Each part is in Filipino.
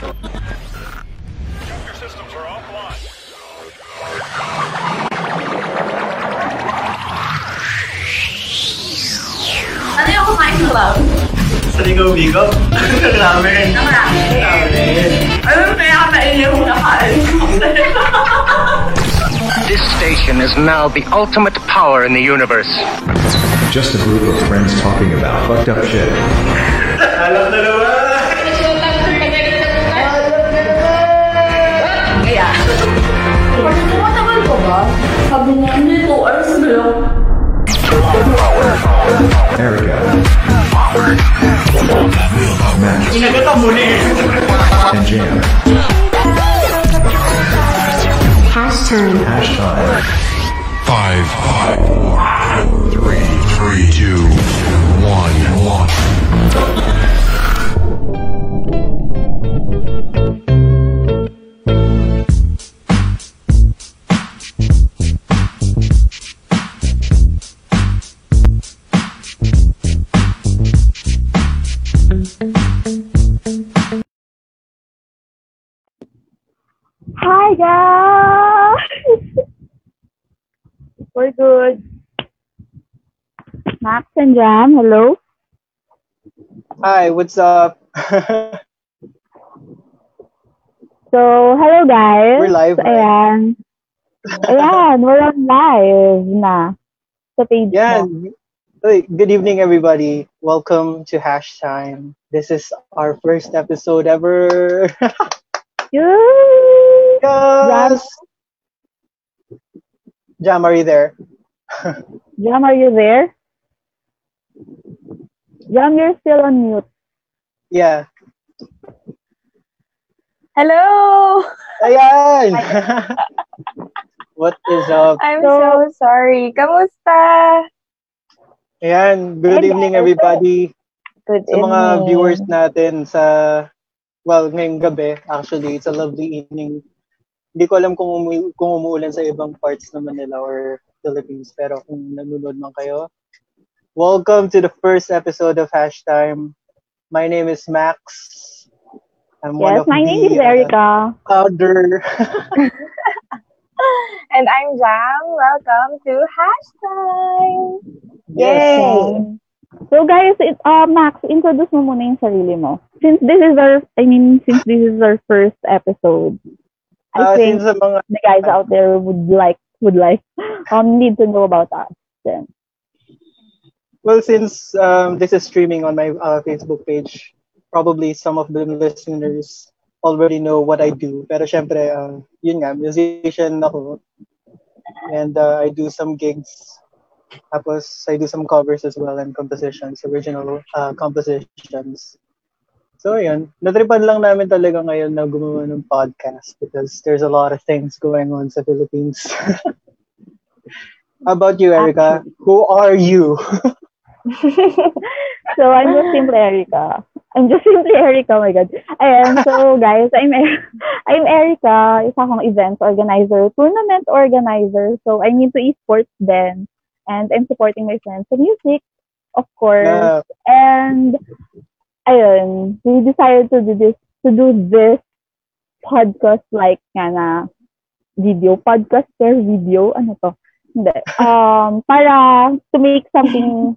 Your systems are offline. Ano yung kumain ng cloud? Sa ligaw-ligaw. Ramen. Ang ramen. Ramen. Ano kaya ka nainin yung nakain? This station is now the ultimate power in the universe. Just a group of friends talking about fucked up shit. Alam na naman. Erica. Max Inagatan mo na eh. and Jam. Hashtag. Hashtag. Five, five, four, three, three, two, one, one. Good. Max and Jam, hello? Hi, what's up? So, hello guys. We're live, right? Ayan. Ayan, we're on live na. Sa page Yeah. good evening, everybody. Welcome to Hash Time. This is our first episode ever. Yay! yes. Jam, are you there? Jam, are you there? Jam, you're still on mute. Yeah. Hello! Ayan! what is up? I'm So- so, sorry. Kamusta? Ayan, good Hey, evening, everybody. Good Sa mga evening. viewers natin sa, well, ngayong gabi, actually, it's a lovely evening. Hindi ko alam kung, umu- kung umuulan sa ibang parts naman nila or Philippines, pero kung nanonood man kayo, welcome to the first episode of Hash Time. My name is Max. I'm one Yes, of my name the, is Erica. Uh, founder. And I'm Jam. Welcome to Hashtag. yes. Yay! So guys, it, uh, Max, introduce mo muna yung sarili mo. Since this is our, I mean, since this is our first episode, I Uh, think sa mga the guys out there would like, would like, um, need to know about us. Then. Well, since um, this is streaming on my uh, Facebook page, probably some of the listeners already know what I do. Pero syempre, uh, yun nga, musician ako. And uh, I do some gigs. Tapos, I do some covers as well and compositions, original uh, compositions. So, yun. Natripan lang namin talaga ngayon na gumawa ng podcast because there's a lot of things going on sa Philippines. How about you, Erica? Who are you? so I'm just simply Erica. I'm just simply Erica, oh my God. Ayan, so guys, I'm Er- I'm Erica, isa akong events organizer, tournament organizer. So I'm into esports then. And I'm supporting my friends sa music, of course. Yeah. And ayun, we decided to do this to do this podcast like nga na video podcast per video ano to hindi um para to make something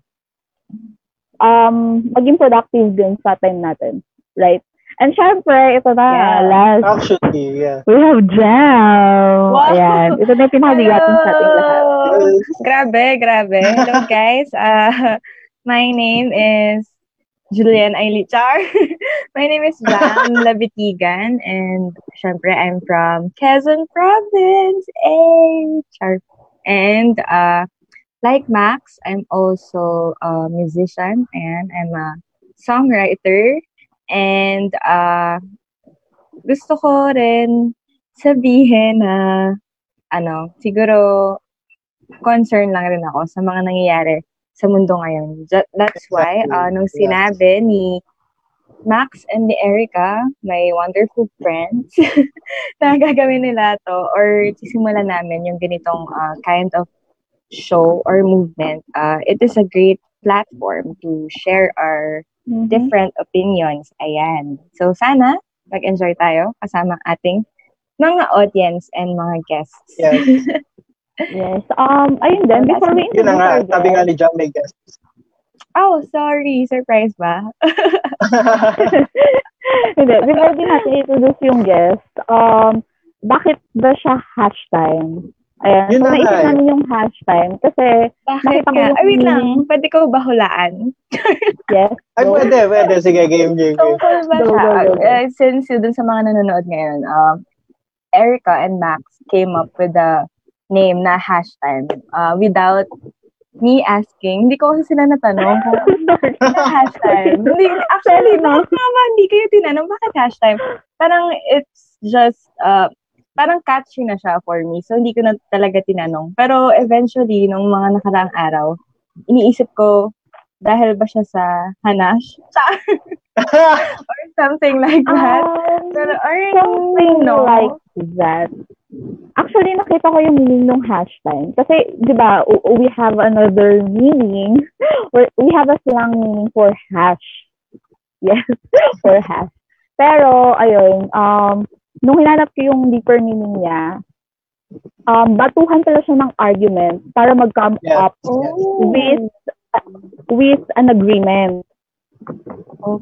um maging productive din sa time natin right and syempre ito na Yeah. last Actually, yeah. we have jam Wow. ayan ito na yung pinakabigatin sa ating lahat! Grabe, grabe. Hello, guys. Uh, my name is Julian Ailichar. my name is Jam Labitigan. And syempre, I'm from Quezon Province. Eh, char. And uh, like Max, I'm also a musician and I'm a songwriter. And uh, gusto ko rin sabihin na ano, siguro concern lang rin ako sa mga nangyayari sa mundo ngayon. That's why, Exactly. uh, nung Yes. sinabi ni Max and ni Erica, my wonderful friends, na gagawin nila to or sisimulan namin yung ganitong uh, kind of show or movement, uh, it is a great platform to share our Mhm. different opinions. Ayan. So, sana mag-enjoy tayo kasama ang ating mga audience and mga guests. Yes. Yes. Um, ayun din, before we Yun na introduce nga, our sabi nga guest, ni Jam may guests. Oh, sorry. Surprise ba? hindi, before din natin introduce yung guest, um, bakit ba siya hash time? Ayan, Yun so na naisip eh. namin yung hash time kasi, Bakit Nakita ko yung Ay, wait lang. Pwede ko ba hulaan? yes, Ay, go. pwede, pwede. Sige, game, game, game. Tungkol ba Go, siya? go, go, go. Uh, since yun dun sa mga nanonood ngayon, um, Erica and Max came up with the name na hashtag uh, without me asking. Hindi ko kasi sila natanong kung ano hashtag. Hindi, actually, no, tama, hindi kayo tinanong bakit hashtag. Parang it's just, uh, parang catchy na siya for me. So, hindi ko na talaga tinanong. Pero eventually, nung mga nakaraang araw, iniisip ko, dahil ba siya sa Hanash? or something like that. Um, Pero, or something no. like that. Actually, nakita ko yung meaning ng hash time. Kasi, di ba, we have another meaning. or we have a slang meaning for hash. Yes, for hash. Pero, ayun, um, nung hinanap ko yung deeper meaning niya, um, batuhan pala siya ng argument para mag-come Yes, up yes. with with an agreement.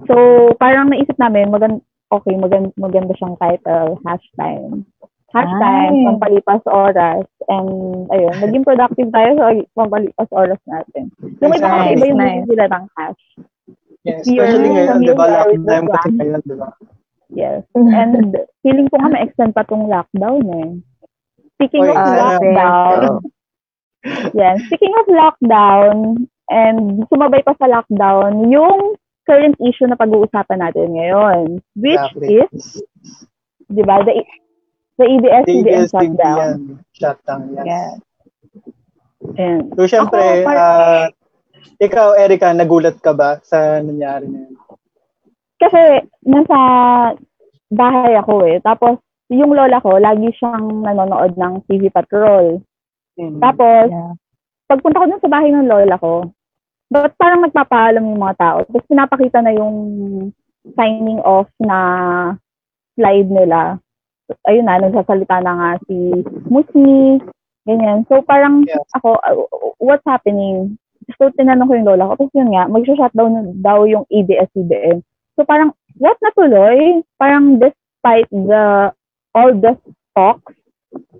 So, parang naisip namin, magan okay, magan maganda siyang title, hash time. Hash time, Nice. pampalipas oras. And, ayun, naging productive tayo sa pampalipas oras natin. Yung iba kasi Nice, iba yung nice. nila ng hash. Yes, You're especially ngayon, di ba? Lockdown kasi ngayon, di ba? Yes. And, feeling ko nga ma-extend pa tong lockdown eh. Speaking Oy, of sana- lockdown, yan, speaking of lockdown, and sumabay pa sa lockdown, yung current issue na pag-uusapan natin ngayon, which Exactly. is, di ba, the, the E EBS-CBN shutdown. ABS-CBN shutdown, yes. Yeah. And, So, syempre, Ako, par- ah, ikaw, Erica, nagulat ka ba sa nangyari na yun? kasi, nasa bahay ako eh. Tapos, yung lola ko, lagi siyang nanonood ng TV Patrol. Mm. Tapos, Yeah. pagpunta ko dun sa bahay ng lola ko, ba't parang nagpapaalam yung mga tao? Tapos pinapakita na yung signing off na slide nila. Ayun na, nagsasalita na nga si Musni, ganyan. So parang Yes. ako, what's happening? So tinanong ko yung lola ko. Tapos yun nga, mag-shutdown daw yung E ABS-CBN. So parang, what natuloy? Parang despite the, all the talks,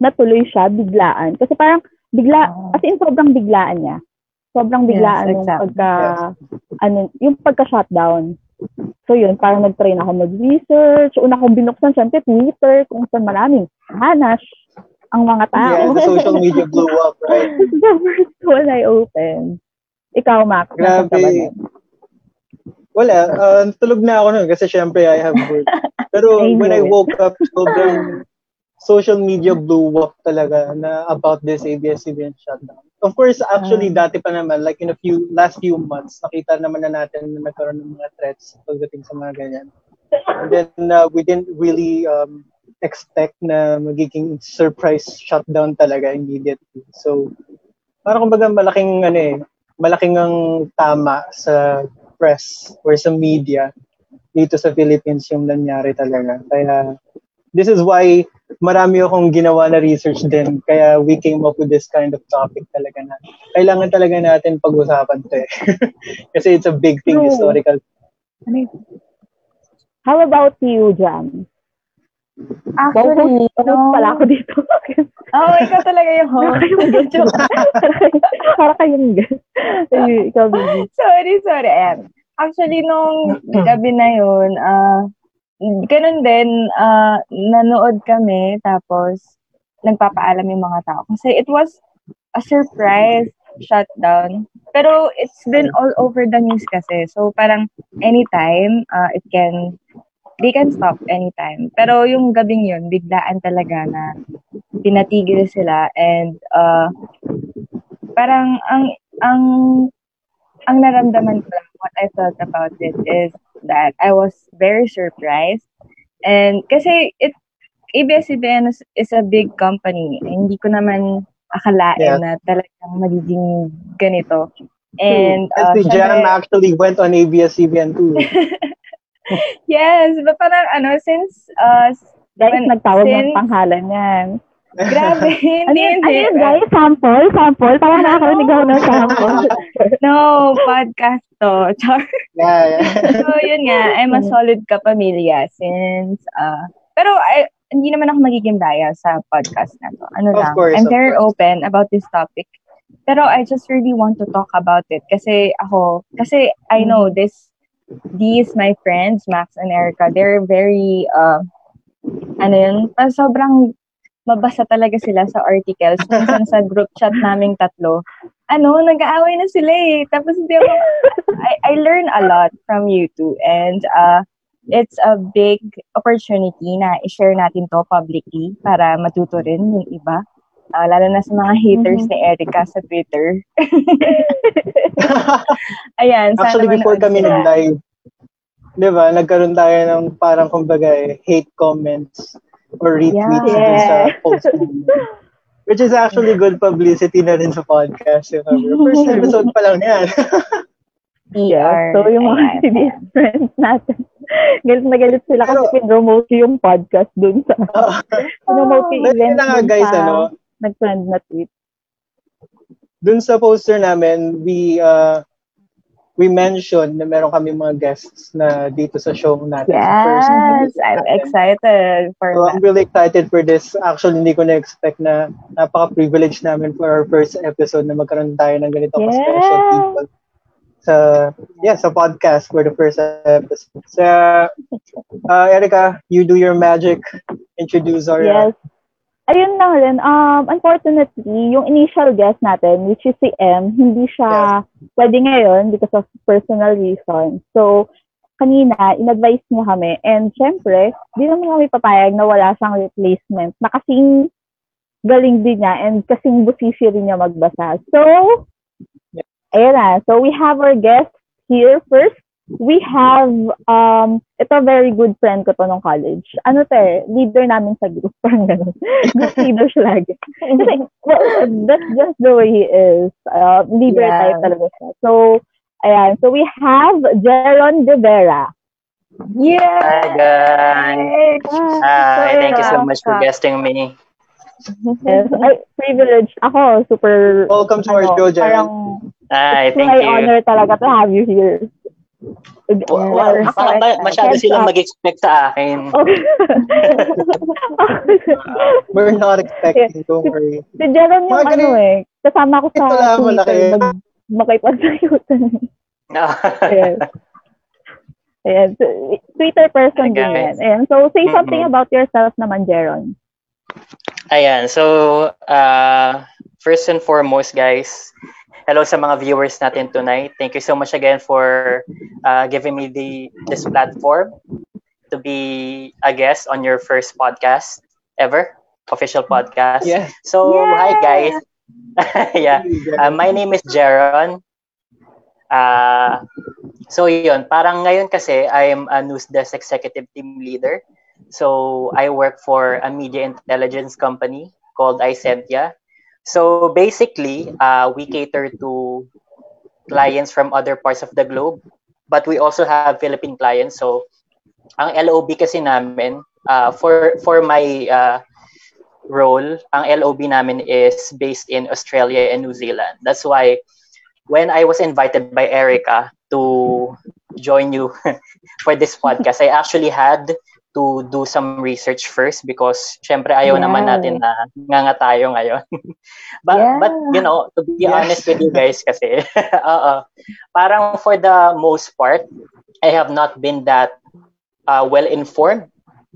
natuloy siya biglaan. Kasi parang, bigla, Oh. as in sobrang biglaan niya. Sobrang biglaan Yes, yung exactly. pagka, ano, yung pagka-shutdown. So yun, parang nag-try na ako mag-research. Una kong binuksan, syempre, Twitter, kung saan maraming hanash ang mga tao. Yeah, the social media blew up, right? The first one I opened. Ikaw, ka ba Grabe. Wala, uh, tulog na ako nun kasi syempre I have work. Pero I when I woke up, sobrang social media blew up talaga na about this ABS-CBN shutdown. Of course, actually, dati pa naman, like in a few, last few months, nakita naman na natin na nagkaroon ng mga threats pagdating sa mga ganyan. And then, uh, we didn't really um, expect na magiging surprise shutdown talaga immediately. So, parang kumbaga malaking, ano eh, malaking ang tama sa press or sa media dito sa Philippines yung nangyari talaga. Kaya, this is why marami akong ginawa na research din. Kaya we came up with this kind of topic talaga na kailangan talaga natin pag-usapan to eh. Kasi it's a big thing, True. historical. How about you, Jam? Actually, Wow, no. pala ako dito. Oh, ikaw talaga yung Para host. kayong guest. Para kayong guest. Ay, Ikaw, baby. sorry, sorry. Ayan. Actually, nung gabi na yun, ah, ganun din, ah, nanood kami, tapos nagpapaalam yung mga tao. Kasi it was a surprise shutdown. Pero it's been all over the news kasi. So parang anytime, ah, it can, they can stop anytime. Pero yung gabing yun, biglaan talaga na pinatigil sila and uh, parang ang ang ang naramdaman ko lang, what I felt about it is that I was very surprised. And kasi it ABS-CBN is, is a big company. Hindi ko naman akalain Yeah. na talagang magiging ganito. And And uh, si Jam actually went on ABS-CBN too. yes, but parang ano, since, uh, when- nagtawag ng panghalan yan. Grabe, Ano hindi, yun, ano yun, guys? Sample? Sample? Parang nakakarinig ako ng sample. No, podcast to. Char. Yeah, yeah. So, yun nga, I'm a solid kapamilya since, uh, pero I, hindi naman ako magiging bias sa podcast na to. Ano Of lang, course, I'm very course. open about this topic. Pero I just really want to talk about it kasi ako, kasi I know this, these my friends, Max and Erica, they're very, uh, ano yun, pa- sobrang mabasa talaga sila sa articles. Minsan sa group chat naming tatlo, ano, nag-aaway na sila eh. Tapos hindi ako, I, I learn a lot from you two. And uh, it's a big opportunity na i-share natin to publicly para matuto rin yung iba. Uh, lalo na sa mga haters ni Erica sa Twitter. Ayan. sana Actually, before kami nag-live, di ba, nagkaroon tayo ng parang kumbaga eh, hate comments or retweets Yeah. dun sa post. Which is actually good publicity na rin sa podcast. Yung First episode pa lang yan. Yeah. So, yung mga. CBS friends natin, galit na galit sila kasi pinromote yung podcast dun sa, pinromote yung Dahil event na nga dun guys, sa ano, nag-trend na tweet. dun sa poster namin, we uh, we mentioned na meron kami mga guests na dito sa show natin. first Yes, episode I'm natin. excited for So, that. I'm really excited for this. Actually, hindi ko na-expect na napaka-privilege namin for our first episode na magkaroon tayo ng ganito ka-special Yeah. people sa yeah sa podcast for the first episode. So, uh, Erica, you do your magic. Introduce our Yes. Ayun lang rin. Um, unfortunately, yung initial guest natin, which is si M, hindi siya pwede ngayon because of personal reasons. So, kanina, in-advise niya kami. And syempre, di naman kami papayag na wala siyang replacement na kasing galing din niya and kasing busisi rin niya magbasa. So, ayan na. So, we have our guest here first. We have, um, ito very good friend ko to nung college. Ano to eh, leader namin sa group. Parang ganun. Group leader siya lagi. Kasi, well, that's just the way he is. Uh, leader Yeah. type talaga siya. So, ayan. So, we have Jeron De Vera. Yeah. Hi guys. Hi, thank you so much for guesting me. Yes. Ay, privileged. Ako, super, Welcome to our ano, show, Jeron. parang, Hi, it's thank my you. honor talaga to have you here. Wa- Baka ba- masyado silang mag-expect sa akin. Okay. We're not expecting, don't worry. si Jeron yung ano eh, kasama ko sa lang. Twitter, mag, makipagsayutan. Ayan. Ayan. Twitter person din yan. Ayan. So, say something about yourself naman, Jeron. Ayan, so uh, first and foremost guys, hello sa mga viewers natin tonight. Thank you so much again for uh, giving me the this platform to be a guest on your first podcast ever, official podcast. Yeah. So, hi guys. yeah. Uh, my name is Jaron. Uh, so yun, parang ngayon kasi I'm a news desk executive team leader. So I work for a media intelligence company called Icentia. So basically, uh, we cater to clients from other parts of the globe, but we also have Philippine clients. So ang LOB kasi namin, uh, for for my uh, role, ang LOB namin is based in Australia and New Zealand. That's why when I was invited by Erica to join you for this podcast, I actually had to do some research first because syempre ayaw Yeah. naman natin na nganga tayo ngayon. but Yeah. but you know, to be Yes. honest with you guys kasi oo. Parang for the most part, I have not been that uh, well informed.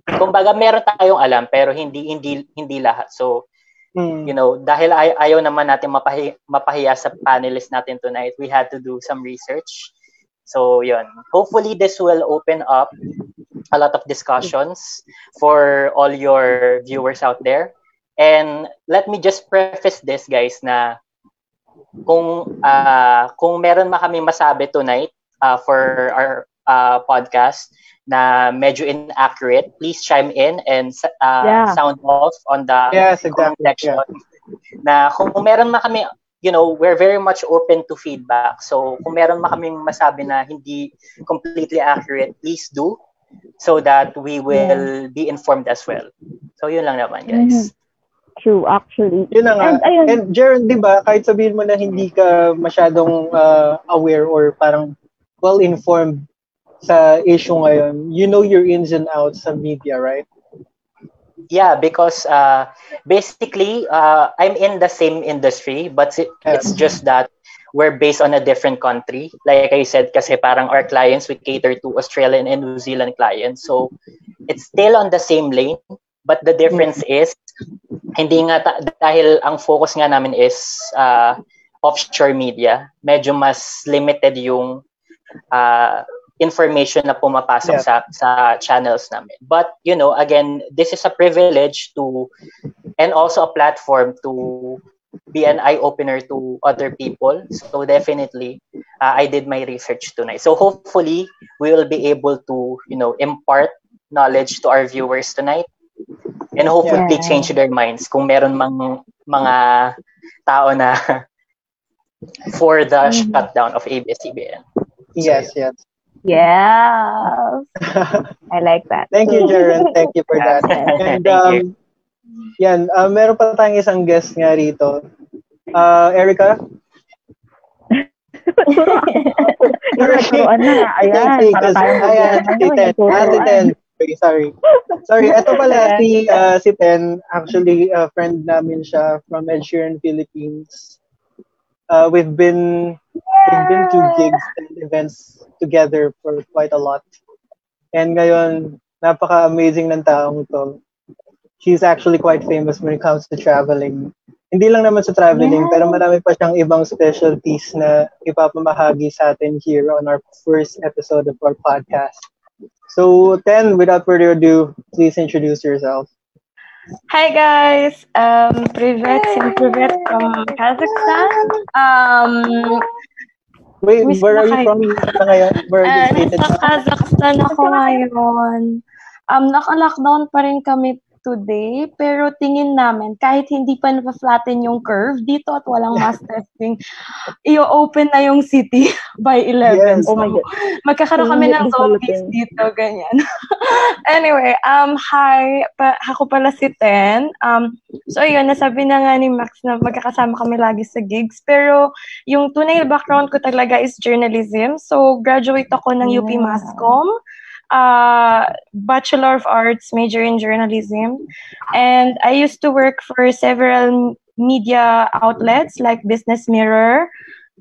Kumbaga meron tayong alam pero hindi hindi hindi lahat. So Hmm. you know, dahil ay- ayaw naman natin mapahi- mapahiya sa panelists natin tonight, we had to do some research. So, yun. Hopefully, this will open up a lot of discussions for all your viewers out there. And let me just preface this, guys, na kung ah kung meron ma kami masabi tonight ah, for our ah, podcast na medyo inaccurate, please chime in and ah, Yeah. sound off on the Yes, comment exactly. section na kung meron na kami you know, we're very much open to feedback. So, kung meron ma kaming masabi na hindi completely accurate, please do so that we will be informed as well. So, yun lang naman, guys. True, actually. Yun na nga. And ayun, And Jaron, di ba, kahit sabihin mo na hindi ka masyadong uh, aware or parang well-informed sa issue ngayon, you know your ins and outs sa media, right? Yeah, because uh, basically, uh, I'm in the same industry, but it, it's just that we're based on a different country. Like I said, kasi parang our clients, we cater to Australian and New Zealand clients. So, it's still on the same lane, but the difference is, hindi nga, ta- dahil ang focus nga namin is uh, offshore media, medyo mas limited yung uh, information na pumapasok Yeah. sa sa channels namin. But you know, again, this is a privilege to and also a platform to be an eye opener to other people. So definitely, uh, I did my research tonight. So hopefully, we will be able to you know impart knowledge to our viewers tonight, and hopefully Yeah. change their minds kung meron mang mga tao na for the Mhm. shutdown of ABS-CBN. Yes, yes. Yes. I like that. Thank you, Jaron. Thank you for that. And Thank um, you. Yan, uh, meron pa tayong isang guest nga rito. Uh, Erica? Nagkaroon na. Ayan, para tayong Ayan, si Ten. Ah, si Ten. Okay, sorry. Sorry, ito pala si, uh, si Ten. Actually, a friend namin siya from Ed Sheeran Philippines. Uh, we've been we've been to gigs and events together for quite a lot. And ngayon, napaka-amazing ng taong to. she's actually quite famous when it comes to traveling. Hindi lang naman sa traveling, yeah. pero marami pa siyang ibang specialties na ipapamahagi sa atin here on our first episode of our podcast. So, Ten, without further ado, please introduce yourself. Hi guys, um, Privet and Privet from Kazakhstan. Um, Wait, where are you from ngayon? Where are you uh, Sa Kazakhstan ako ngayon. Um, naka-lockdown pa rin kami today, pero tingin namin, kahit hindi pa napaflatten yung curve dito at walang mass testing, i-open na yung city by 11. Yes. So, Oh my God. magkakaroon kami ng zombies dito, ganyan. anyway, um, hi, pa, ako pala si Ten. Um, so, ayun, nasabi na nga ni Max na magkakasama kami lagi sa gigs. Pero, yung tunay na background ko talaga is journalism. So, graduate ako ng UP Yeah. Uh, Bachelor of Arts, major in journalism. And I used to work for several media outlets like Business Mirror,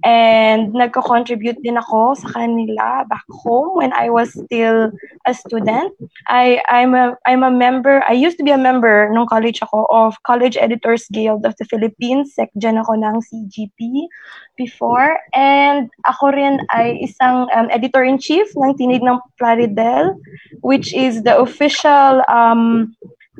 and nagko-contribute din ako sa kanila back home when I was still a student. I I'm a I'm a member. I used to be a member nung college ako of College Editors Guild of the Philippines. Secgen ako ng CGP before. And ako rin ay isang um, editor-in-chief ng Tinig ng Plaridel, which is the official um,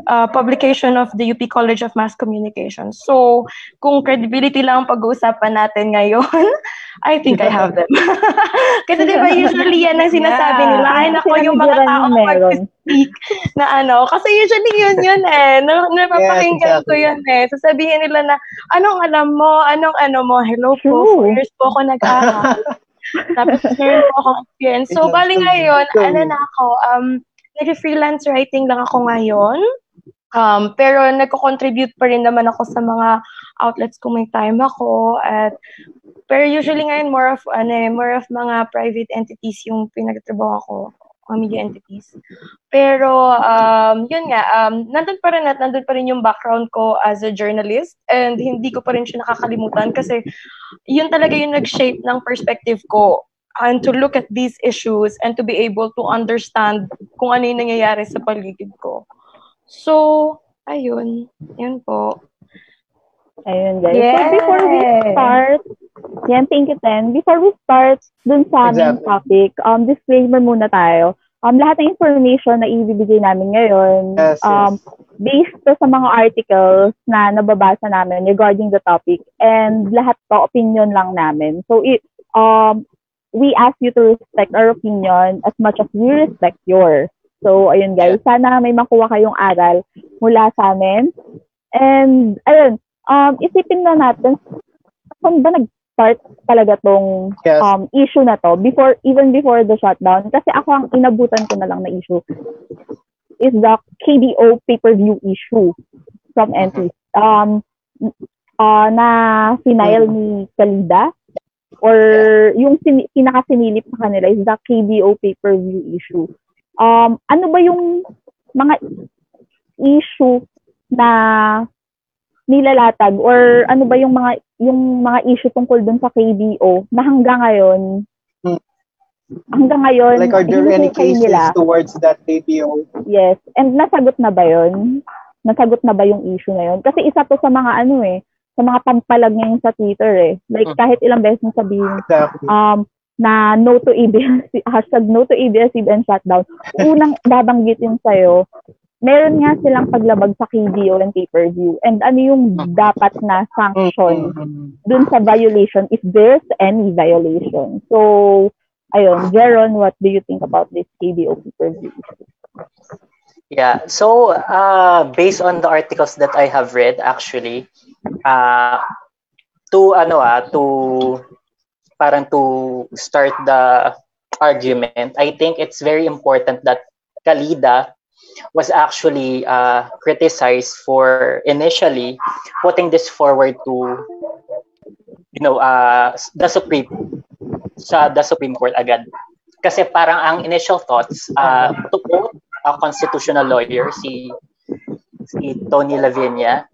uh, publication of the UP College of Mass Communication. So, kung credibility lang ang pag-uusapan natin ngayon, I think I have them. Kasi di ba usually yan ang sinasabi Yeah. nila, ay nako yung mga tao mag-speak na ano. Kasi usually yun yun eh. Na, napapakinggan ko exactly. yun eh. Sasabihin nila na, anong alam mo, anong ano mo, hello po, four years po ako nag-aaral. Tapos meron po akong experience. So, bali ngayon, ano na ako, um, nag-freelance writing lang ako ngayon. Um, pero nagko-contribute pa rin naman ako sa mga outlets kung may time ako. At, pero usually ngayon, more of, ano eh, more of mga private entities yung pinagtrabaho ko mga media entities. Pero, um, yun nga, um, nandun pa rin at nandun pa rin yung background ko as a journalist and hindi ko pa rin siya nakakalimutan kasi yun talaga yung nag-shape ng perspective ko and to look at these issues and to be able to understand kung ano yung nangyayari sa paligid ko. So, ayun. Yun po. Ayun, guys. So, before we start, yan, thank you, Ten. Before we start dun sa aming Exactly. topic, um, disclaimer muna tayo. Um, lahat ng information na ibibigay namin ngayon, Yes, um, yes. based to sa mga articles na nababasa namin regarding the topic and lahat to opinion lang namin. So, it, um, we ask you to respect our opinion as much as we respect yours. So, ayun guys, sana may makuha kayong aral mula sa amin. And, ayun, um, isipin na natin, saan ba nag-start talaga tong Yes. um, issue na to before even before the shutdown kasi ako ang inabutan ko na lang na issue is the KDO pay-per-view issue from NT. Um uh, na final ni Kalida or yung sin- pinaka-sinilip sa kanila is the KDO pay-per-view issue. Um ano ba yung mga issue na nilalatag or ano ba yung mga yung mga issue tungkol dun sa KBO na hanggang ngayon Hmm. hanggang ngayon Like, are there any cases nila. towards that KPO? Yes. And nasagot na ba yun? Nasagot na ba yung issue na yun? Kasi isa to sa mga ano eh, sa mga pampalag ngayon sa Twitter eh. Like Mm. kahit ilang beses mo sabihin, Exactly. um, na no to ABS, hashtag no to ABS-CBN shutdown, unang babanggitin sa'yo, meron nga silang paglabag sa KBO and pay-per-view. And ano yung dapat na sanction dun sa violation if there's any violation. So, ayun, Jeron, what do you think about this KBO pay-per-view? Yeah. So, uh, based on the articles that I have read, actually, uh, to ano ah, to parang to start the argument, I think it's very important that Kalida was actually uh, criticized for initially putting this forward to you know uh, the Supreme sa the Supreme Court agad. Kasi parang ang initial thoughts uh, to quote a constitutional lawyer si si Tony Lavinia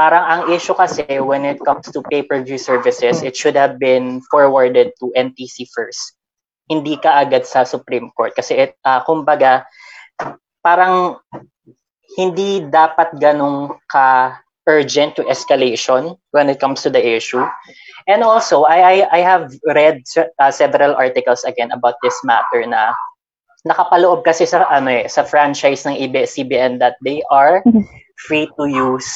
parang ang issue kasi when it comes to pay-per-view services it should have been forwarded to NTC first. Hindi ka agad sa Supreme Court. Kasi it, uh, kumbaga parang hindi dapat ganong ka urgent to escalation when it comes to the issue. And also I I, I have read uh, several articles again about this matter na nakapaloob kasi sa ano eh sa franchise ng ABS-CBN that they are free to use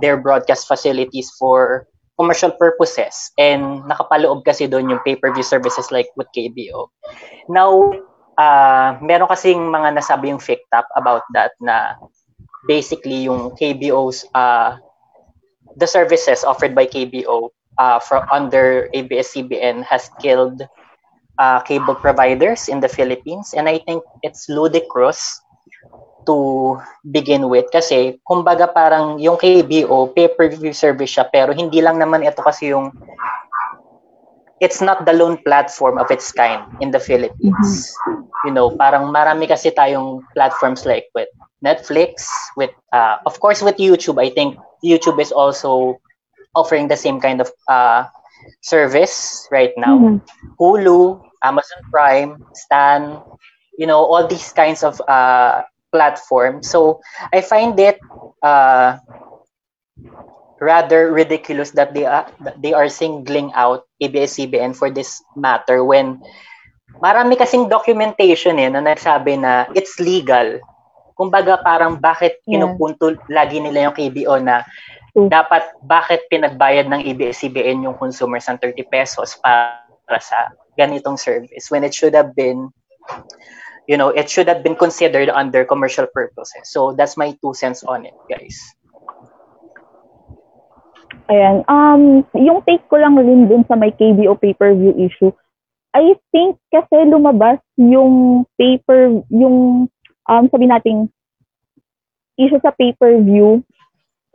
their broadcast facilities for commercial purposes and nakapaloob kasi doon yung pay-per-view services like with KBO. Now, uh, meron kasing mga nasabi yung fake tap about that na basically yung KBO's uh, the services offered by KBO uh, from under ABS-CBN has killed uh, cable providers in the Philippines and I think it's ludicrous to begin with kasi kumbaga parang yung KBO pay-per-view service siya pero hindi lang naman ito kasi yung it's not the lone platform of its kind in the Philippines. You know, parang marami kasi tayong platforms like with Netflix, with uh, of course with YouTube. I think YouTube is also offering the same kind of uh, service right now. Mhm. Hulu, Amazon Prime, Stan, you know, all these kinds of uh, platforms. So I find it uh, rather ridiculous that they are that they are singling out ABS-CBN for this matter when marami kasing documentation eh na nagsabi na it's legal. Kumbaga parang bakit Yeah. pinupunto lagi nila yung KBO na True. dapat bakit pinagbayad ng ABS-CBN yung consumers ng 30 pesos para sa ganitong service when it should have been you know it should have been considered under commercial purposes so that's my two cents on it guys Ayan. Um, yung take ko lang rin dun sa may KBO pay-per-view issue, I think kasi lumabas yung paper, yung, um, sabi nating, issue sa pay-per-view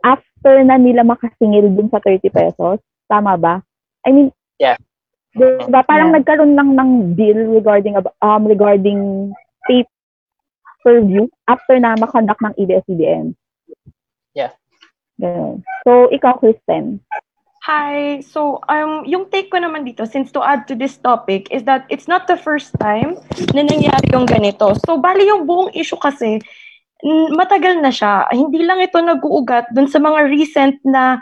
after na nila makasingil dun sa 30 pesos. Tama ba? I mean, Yeah. Diba? Parang Yeah. nagkaroon lang ng deal regarding um regarding pay-per-view after na makonduct ng ABS-CBN. Yeah. Ganun. So, ikaw, Kristen. Hi. So, um, yung take ko naman dito, since to add to this topic, is that it's not the first time na nangyari yung ganito. So, bali yung buong issue kasi, n- matagal na siya. Hindi lang ito nag-uugat dun sa mga recent na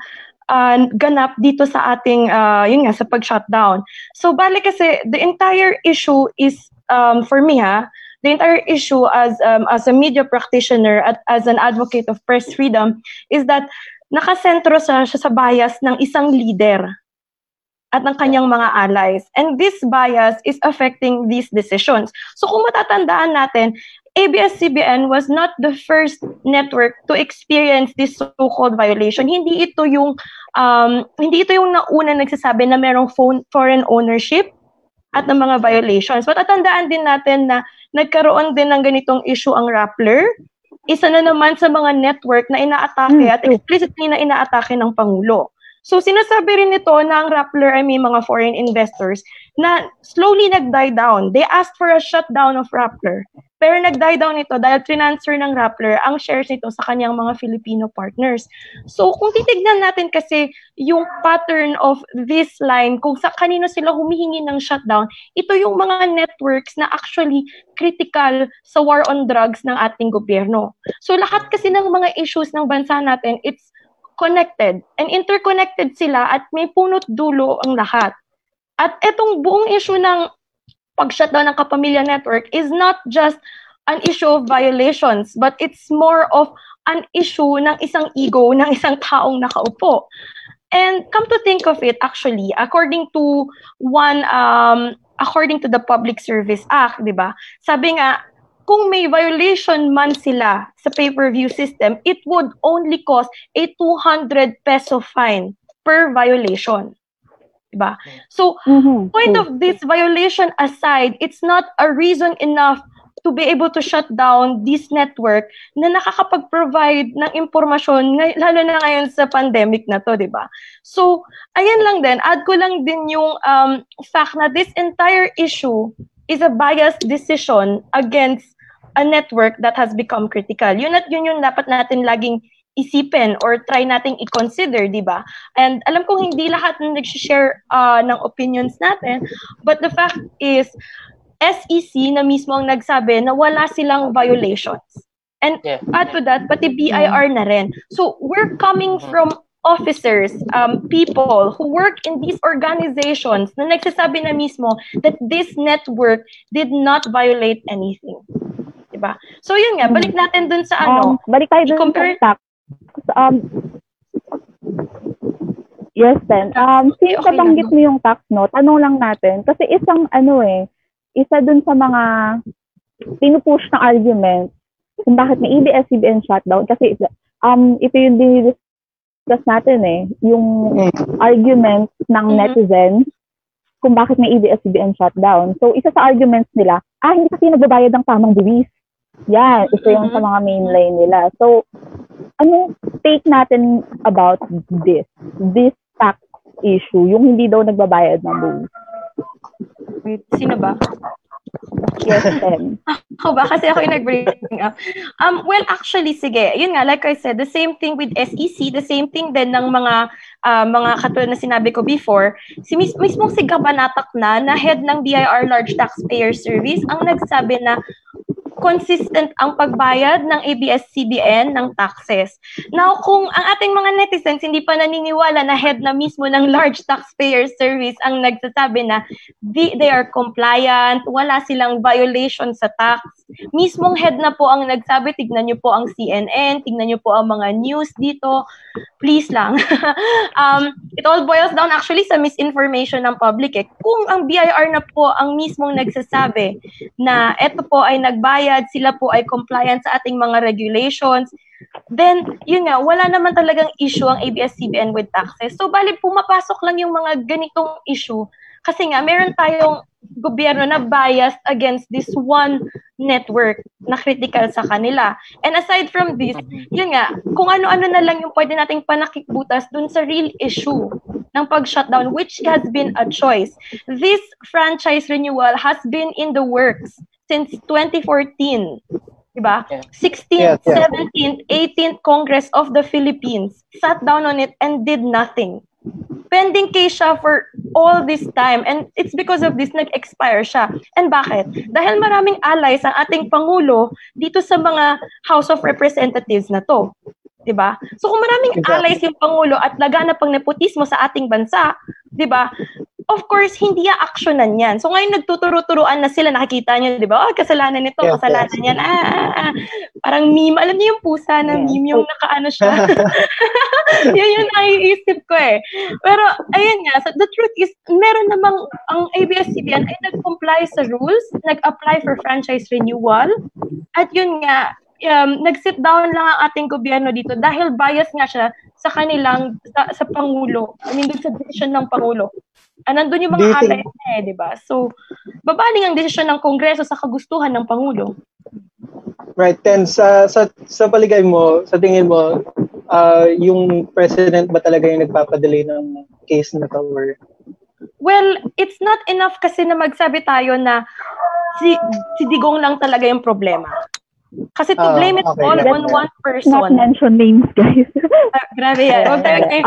uh, ganap dito sa ating, uh, yun nga, sa pag-shutdown. So, bali kasi, the entire issue is, um, for me ha, the entire issue as um, as a media practitioner at as an advocate of press freedom is that nakasentro sa, siya sa bias ng isang leader at ng kanyang mga allies. And this bias is affecting these decisions. So kung matatandaan natin, ABS-CBN was not the first network to experience this so-called violation. Hindi ito yung um, hindi ito yung nauna nagsasabi na merong phone, foreign ownership at ng mga violations. But atandaan din natin na nagkaroon din ng ganitong issue ang Rappler. Isa na naman sa mga network na inaatake at explicitly na inaatake ng Pangulo. So sinasabi rin nito na ang Rappler ay may mga foreign investors na slowly nag-die down. They asked for a shutdown of Rappler. Pero nag-die down ito dahil transfer ng Rappler ang shares nito sa kanyang mga Filipino partners. So kung titignan natin kasi yung pattern of this line, kung sa kanino sila humihingi ng shutdown, ito yung mga networks na actually critical sa war on drugs ng ating gobyerno. So lahat kasi ng mga issues ng bansa natin, it's connected and interconnected sila at may punot dulo ang lahat. At itong buong issue ng pag-shutdown ng Kapamilya Network is not just an issue of violations, but it's more of an issue ng isang ego ng isang taong nakaupo. And come to think of it, actually, according to one, um, according to the Public Service Act, di ba? Sabi nga, kung may violation man sila sa pay-per-view system, it would only cost a 200 peso fine per violation. Diba? So, Mhm. point of this violation aside, it's not a reason enough to be able to shut down this network na nakakapag-provide ng impormasyon, lalo na ngayon sa pandemic na to, di ba? So, ayan lang din, add ko lang din yung um, fact na this entire issue is a biased decision against a network that has become critical. Yun at yun yung dapat natin laging isipin or try nating i-consider, di ba? And alam kong hindi lahat na nag-share uh, ng opinions natin, but the fact is, SEC na mismo ang nagsabi na wala silang violations. And add to that, pati BIR na rin. So we're coming from officers, um, people who work in these organizations na nagsasabi na mismo that this network did not violate anything. Diba? So yun nga, balik natin dun sa ano. Um, balik tayo dun compare- sa tax. Um, yes, then. Um, since okay nabanggit mo yung tax, no, tanong lang natin. Kasi isang, ano eh, isa dun sa mga pinupush na argument kung bakit may ABS-CBN shutdown. Kasi um, ito yung dinidiscuss natin eh, yung argument ng Mhm. netizens kung bakit may ABS-CBN shutdown. So, isa sa arguments nila, ah, hindi kasi nagbabayad ng tamang buwis. Yan, isa yung sa mga mainline nila. So, ano take natin about this? This tax issue, yung hindi daw nagbabayad ng buwis. Wait, sino ba? Yes, Tem. Ako ba? Kasi ako yung nag-bring up. Um, well, actually, sige. Yun nga, like I said, the same thing with SEC, the same thing din ng mga uh, mga katulad na sinabi ko before. Si mis- mismong si Gabanatak na, na head ng BIR Large Taxpayer Service, ang nagsabi na consistent ang pagbayad ng ABS-CBN ng taxes. Now, kung ang ating mga netizens hindi pa naniniwala na head na mismo ng large taxpayer service ang nagsasabi na di, they are compliant, wala silang violation sa tax, mismong head na po ang nagsabi, tignan niyo po ang CNN, tignan niyo po ang mga news dito, please lang. um, it all boils down actually sa misinformation ng public. Eh. Kung ang BIR na po ang mismong nagsasabi na eto po ay nagbayad, sila po ay compliant sa ating mga regulations, then, yun nga, wala naman talagang issue ang ABS-CBN with taxes. So, bali, pumapasok lang yung mga ganitong issue kasi nga, meron tayong gobyerno na biased against this one network na critical sa kanila. And aside from this, yun nga, kung ano-ano na lang yung pwede nating panakikbutas dun sa real issue ng pag-shutdown, which has been a choice. This franchise renewal has been in the works since 2014. Diba? 16th, Yes, yes. 17th, 18th Congress of the Philippines sat down on it and did nothing pending case siya for all this time. And it's because of this, nag-expire siya. And bakit? Dahil maraming allies ang ating Pangulo dito sa mga House of Representatives na to. 'di ba? So kung maraming Exactly. allies yung pangulo at lagana pang nepotismo sa ating bansa, 'di ba? of course, hindi a-actionan yan. So ngayon nagtuturo-turuan na sila, nakikita niyo, di ba? Oh, kasalanan nito, Yes, kasalanan yes. yan. Ah, ah, ah. Parang meme. Alam niyo yung pusa na Yeah. meme, yung nakaano siya. yun yung naiisip ko eh. Pero, ayun nga, so the truth is, meron namang, ang ABS-CBN ay nag-comply sa rules, nag-apply for franchise renewal, at yun nga, um, nag-sit down lang ang ating gobyerno dito dahil bias nga siya sa kanilang, sa, sa Pangulo. I mean, sa decision ng Pangulo. Ah, nandun yung mga alay niya eh, di ba? So, babaling ang desisyon ng Kongreso sa kagustuhan ng Pangulo. Right, then sa sa sa paligay mo, sa tingin mo, ah yung president ba talaga yung nagpapadelay ng case na to or Well, it's not enough kasi na magsabi tayo na si, si Digong lang talaga yung problema. Kasi to Ah, blame it okay, all okay. on one Not person. mention names, guys. Ah, grabe yan. Huwag tayo kayo.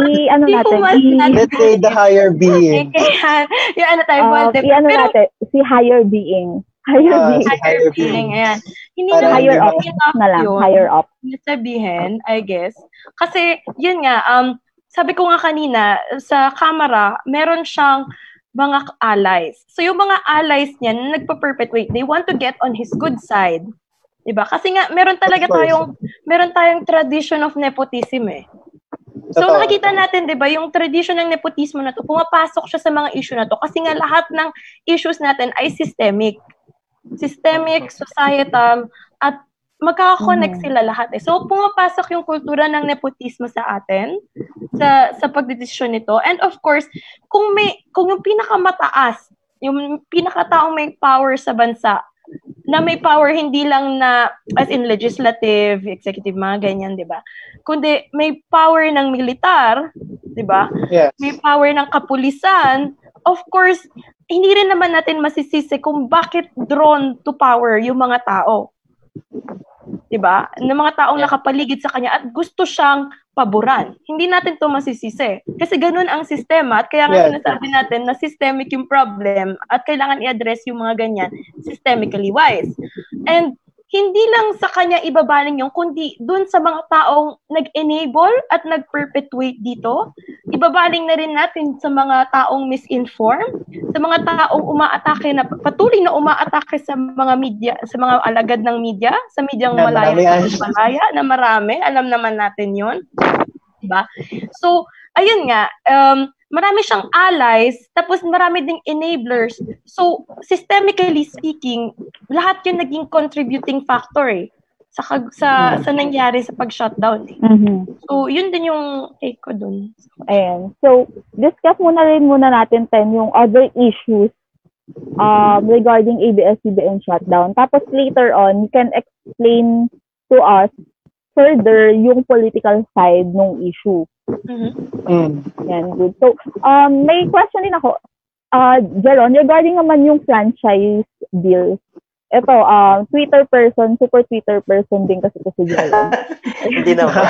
I, ano natin, i, let's say the higher being. Kaya, yung ano tayo, Volte. i, ano Pero, natin, si higher being. Higher Ah, being. si higher being, ayan. Hindi Parang na Higher up na lang, yun. higher up. sabihin, I guess. Kasi, yun nga, um, sabi ko nga kanina, sa camera, meron siyang mga allies. So, yung mga allies niya na nagpa-perpetuate, they want to get on his good side. 'Di ba? Kasi nga, meron talaga tayong, meron tayong tradition of nepotism eh. So, Totoo. nakikita natin, di ba, yung tradition ng nepotismo na to, pumapasok siya sa mga issue na to. Kasi nga, lahat ng issues natin ay systemic. Systemic, societal, at magkaka-connect Mm. sila lahat eh. So, pumapasok yung kultura ng nepotismo sa atin, sa, sa pagdedesisyon nito. And of course, kung may, kung yung pinakamataas, yung pinakataong may power sa bansa, na may power hindi lang na as in legislative, executive, mga ganyan, 'di ba? Kundi may power ng militar, 'di ba? Yes. May power ng kapulisan. Of course, hindi rin naman natin masisisi kung bakit drawn to power yung mga tao. 'Di ba? Ng mga taong Yeah. nakapaligid sa kanya at gusto siyang paboran. Hindi natin 'to masisisi. Kasi ganun ang sistema at kaya nga Yeah. sinasabi natin na systemic yung problem at kailangan i-address yung mga ganyan systemically wise. And hindi lang sa kanya ibabaling yung kundi dun sa mga taong nag-enable at nag-perpetuate dito. Ibabaling na rin natin sa mga taong misinformed, sa mga taong umaatake na patuloy na umaatake sa mga media, sa mga alagad ng media, sa medyang malaya, yan. malaya na marami, alam naman natin 'yon. Diba? So, ayun nga, um, marami siyang allies, tapos marami ding enablers. So, systemically speaking, lahat yun naging contributing factor eh, sa, kag- sa, sa nangyari sa pag-shutdown eh. Mhm. So, yun din yung take ko dun. Ayan. So, discuss muna rin muna natin, Ten, yung other issues um, regarding ABS-CBN shutdown. Tapos later on, you can explain to us further yung political side ng issue. Mhm. Mm. Yan, good. So, um, may question din ako. Uh, Jeron, regarding naman yung franchise deal, ito, um, Twitter person, super Twitter person din kasi kasi Jeron. Hindi naman.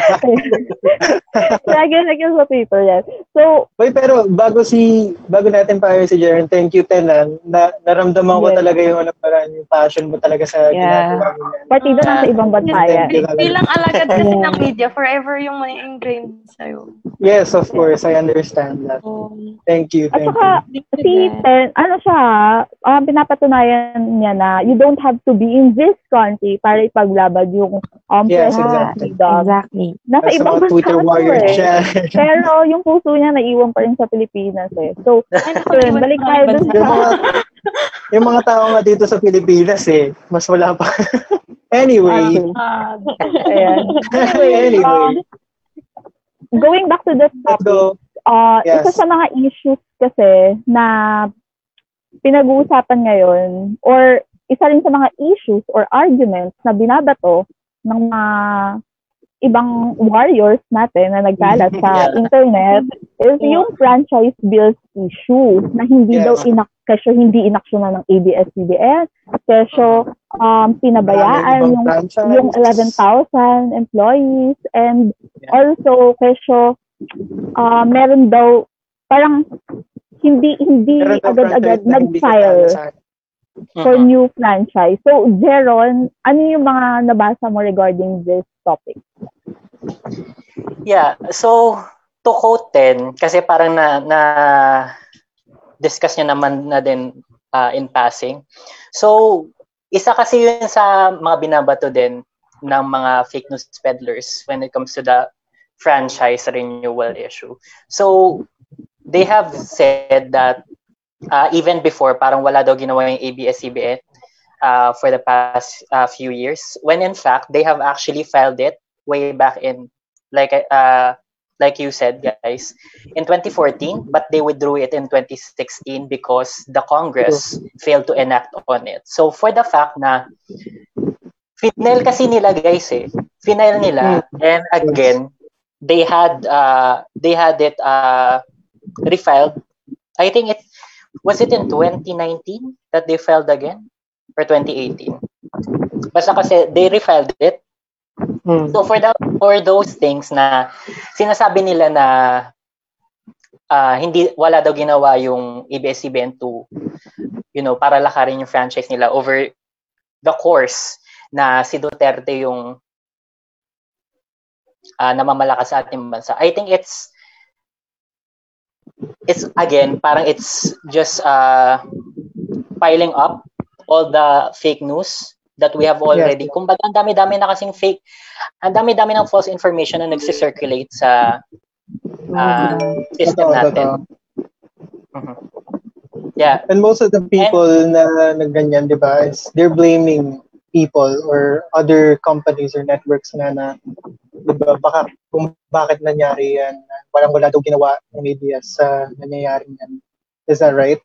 Lagi lagi sa Twitter yan. So, Wait, pero bago si bago natin pa si Jaren, thank you Tenan. Na, naramdaman ko Yes. talaga yung ano parang yung passion mo talaga sa Yeah. ginagawa mo. yan. partido nasa ibang bansa yan. Thank you. Bilang alagad kasi ng media, forever yung may ingrained sa'yo. Yes, of course, I understand that. Um, Thank you, At thank you. saka, si Ten, ano siya, um, pinapatunayan niya na you don't have to be in this country para ipaglaban yung um, Yes, exactly. Freedom. exactly. Nasa That's ibang bansa Twitter to warrior eh. siya. Pero yung puso niya naiwan pa rin sa Pilipinas eh. So, Ayun, yun, balik tayo dun yung mga yung mga tao nga dito sa Pilipinas eh, mas wala pa. anyway, Ah, Ayan. anyway, Um, going back to the topic, go. uh, Yes. isa sa mga issues kasi na pinag-uusapan ngayon or isa rin sa mga issues or arguments na binabato ng mga ibang warriors natin na nagkalat sa Yeah. internet is Yeah. yung franchise bills issue na hindi Yes. daw inak kesyo hindi inaksyonan ng ABS-CBN kesyo um, pinabayaan yung franchise. yung 11,000 employees and also kesyo uh, meron daw parang hindi hindi agad-agad na hindi nag-file sa- for Mhm. new franchise. So, Jeron, ano yung mga nabasa mo regarding this topic? Yeah, so to quote 10, kasi parang na, na discuss niya naman na din uh, in passing. So, isa kasi yun sa mga binabato din ng mga fake news peddlers when it comes to the franchise renewal issue. So, they have said that uh, even before, parang wala daw ginawa yung ABS-CBN uh, for the past uh, few years, when in fact, they have actually filed it way back in, like uh, like you said, guys, in 2014, but they withdrew it in 2016 because the Congress failed to enact on it. So for the fact na final kasi nila guys eh, final nila, and again, they had uh, they had it uh, refiled. I think it was it in 2019 that they filed again or 2018. Basta kasi they refiled it Mm. So for the for those things na sinasabi nila na uh, hindi wala daw ginawa yung ABS-CBN to you know para lakarin yung franchise nila over the course na si Duterte yung uh, namamalakas sa ating bansa. I think it's it's again parang it's just uh, piling up all the fake news that we have already. Yes. Kumbaga, ang dami-dami na kasing fake, ang dami-dami ng false information na nagsisirculate sa uh, system Totoo, natin. Mhm. Yeah. And most of the people na nagganyan, di ba, is they're blaming people or other companies or networks na na, di ba, baka kung bakit nangyari yan, parang wala daw ginawa ng media sa nangyayari yan. Is that right?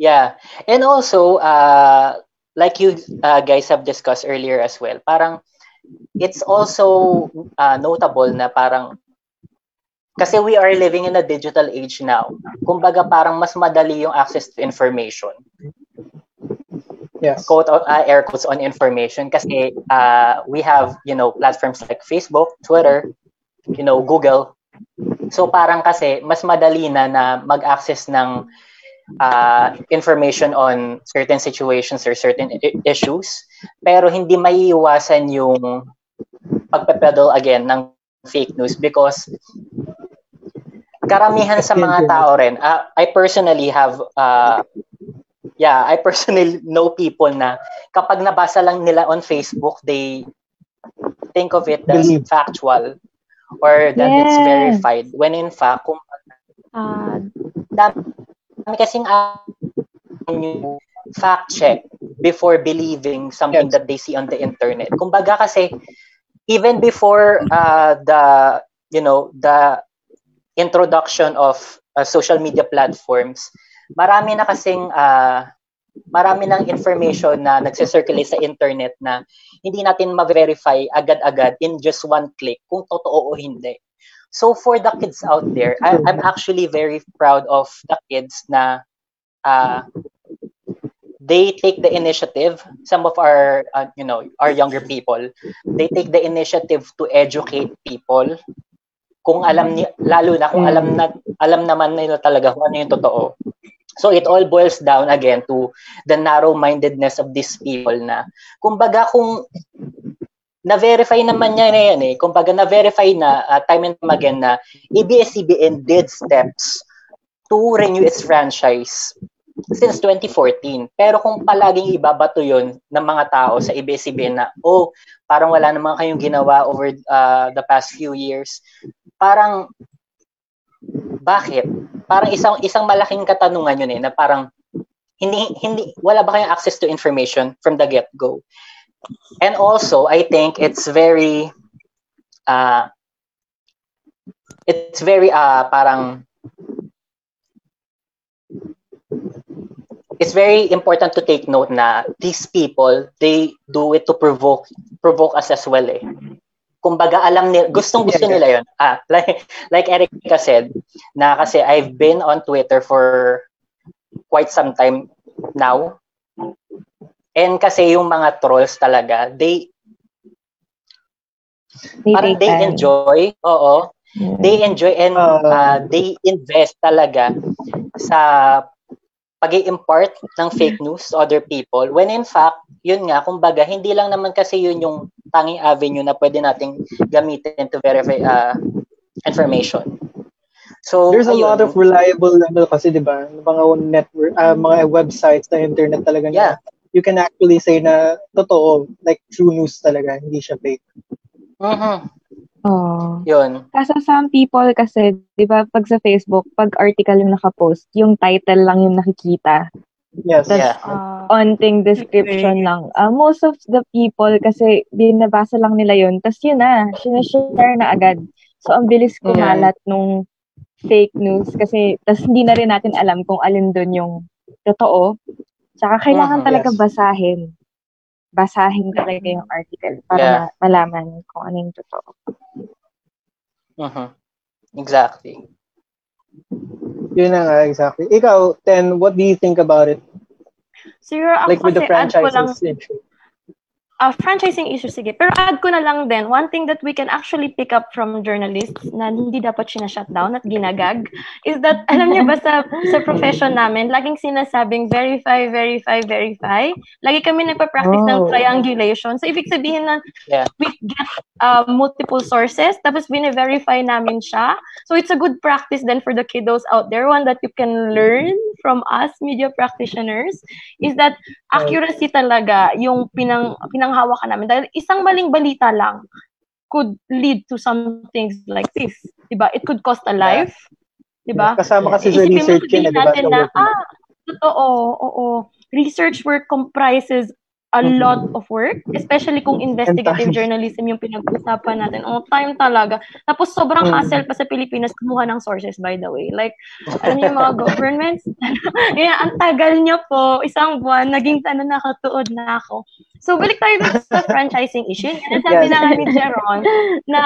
Yeah. And also, uh, like you uh, guys have discussed earlier as well, parang it's also uh, notable na parang kasi we are living in a digital age now. Kumbaga parang mas madali yung access to information. Yes. Quote uh, air quotes on information kasi uh, we have, you know, platforms like Facebook, Twitter, you know, Google. So parang kasi mas madali na na mag-access ng uh, information on certain situations or certain I- issues, pero hindi maiiwasan yung pagpepedal again ng fake news because karamihan sa mga tao rin, uh, I personally have, uh, yeah, I personally know people na kapag nabasa lang nila on Facebook, they think of it as Believe. factual or that it's Yes. verified. When in fact, kung Ah, dami kasing uh, fact check before believing something Yes. that they see on the internet. Kumbaga kasi even before uh, the you know the introduction of uh, social media platforms, marami na kasing uh, marami ng information na nagsisirculate sa internet na hindi natin ma-verify agad-agad in just one click kung totoo o hindi. So for the kids out there, I, I'm actually very proud of the kids na uh, they take the initiative. Some of our, uh, you know, our younger people, they take the initiative to educate people. Kung alam ni, lalo na kung alam na, alam naman nila talaga kung ano yung totoo. So it all boils down again to the narrow-mindedness of these people na, kumbaga kung na-verify naman niya na yan eh. Kumbaga na-verify na uh, time and time again na ABS-CBN did steps to renew its franchise since 2014. Pero kung palaging ibabato yon ng mga tao sa ABS-CBN na, oh, parang wala naman kayong ginawa over uh, the past few years, parang, bakit? Parang isang isang malaking katanungan yun eh, na parang, hindi, hindi, wala ba kayong access to information from the get-go? And also, I think it's very, uh, it's very, uh, parang, it's very important to take note na these people, they do it to provoke, provoke us as well eh. Kumbaga, alam nila, gustong gusto nila yon. Ah, like, like Erica said, na kasi I've been on Twitter for quite some time now. And kasi yung mga trolls talaga, they They parang they time. enjoy, oo. They enjoy and uh, they invest talaga sa pag impart ng fake news to other people. When in fact, yun nga, kumbaga, hindi lang naman kasi yun yung tanging avenue na pwede nating gamitin to verify uh, information. So, There's a ayun. lot of reliable ano kasi 'di ba? Mga network ah, mga websites na internet talaga na Yeah. you can actually say na totoo, like true news talaga, hindi siya fake. Mhm. Oh. Yun. Kasi some people kasi, di ba, pag sa Facebook, pag article yung nakapost, yung title lang yung nakikita. Yes. Tas, Yeah. Ah, onting description lang. Ah, most of the people kasi binabasa lang nila yun. Tapos yun na, sinashare na agad. So, ang bilis kumalat nung fake news kasi tas hindi na rin natin alam kung alin doon yung totoo. Tsaka kailangan Mhm, talaga yes. basahin. Basahin talaga yung article para Yeah. ma- malaman kung ano yung totoo. Mhm. Exactly. Yun na nga, exactly. Ikaw, Ten, what do you think about it? siguro ako Like with the kasi add ko lang, ah, franchising issue, sige. Pero add ko na lang din, one thing that we can actually pick up from journalists na hindi dapat sinashutdown at ginagag is that, alam niyo ba sa, sa profession namin, laging sinasabing verify, verify, verify. Lagi kami nagpa-practice ng Oh. triangulation. So, ibig sabihin na Yeah. we get uh, multiple sources, tapos bine-verify namin siya. So, it's a good practice then for the kiddos out there. One that you can learn from us, media practitioners, is that accuracy talaga yung pinang, pinanghawakan namin. Dahil isang maling balita lang could lead to some things like this. Diba? It could cost a life. Diba? Kasama kasi sa research yun, eh, sabihin di ba? natin na, ah, totoo, oo. Research work comprises a Mhm. lot of work, especially kung investigative journalism yung pinag-usapan natin. Oh, time talaga. Tapos sobrang Mhm. hassle pa sa Pilipinas kumuha ng sources, by the way. Like, alam niyo yung mga governments, yeah, ang tagal niyo po, isang buwan, naging ano, nakatuod na ako. So, balik tayo dun sa franchising issue. Yan ang sabi Yes. na nga ni Jeron, na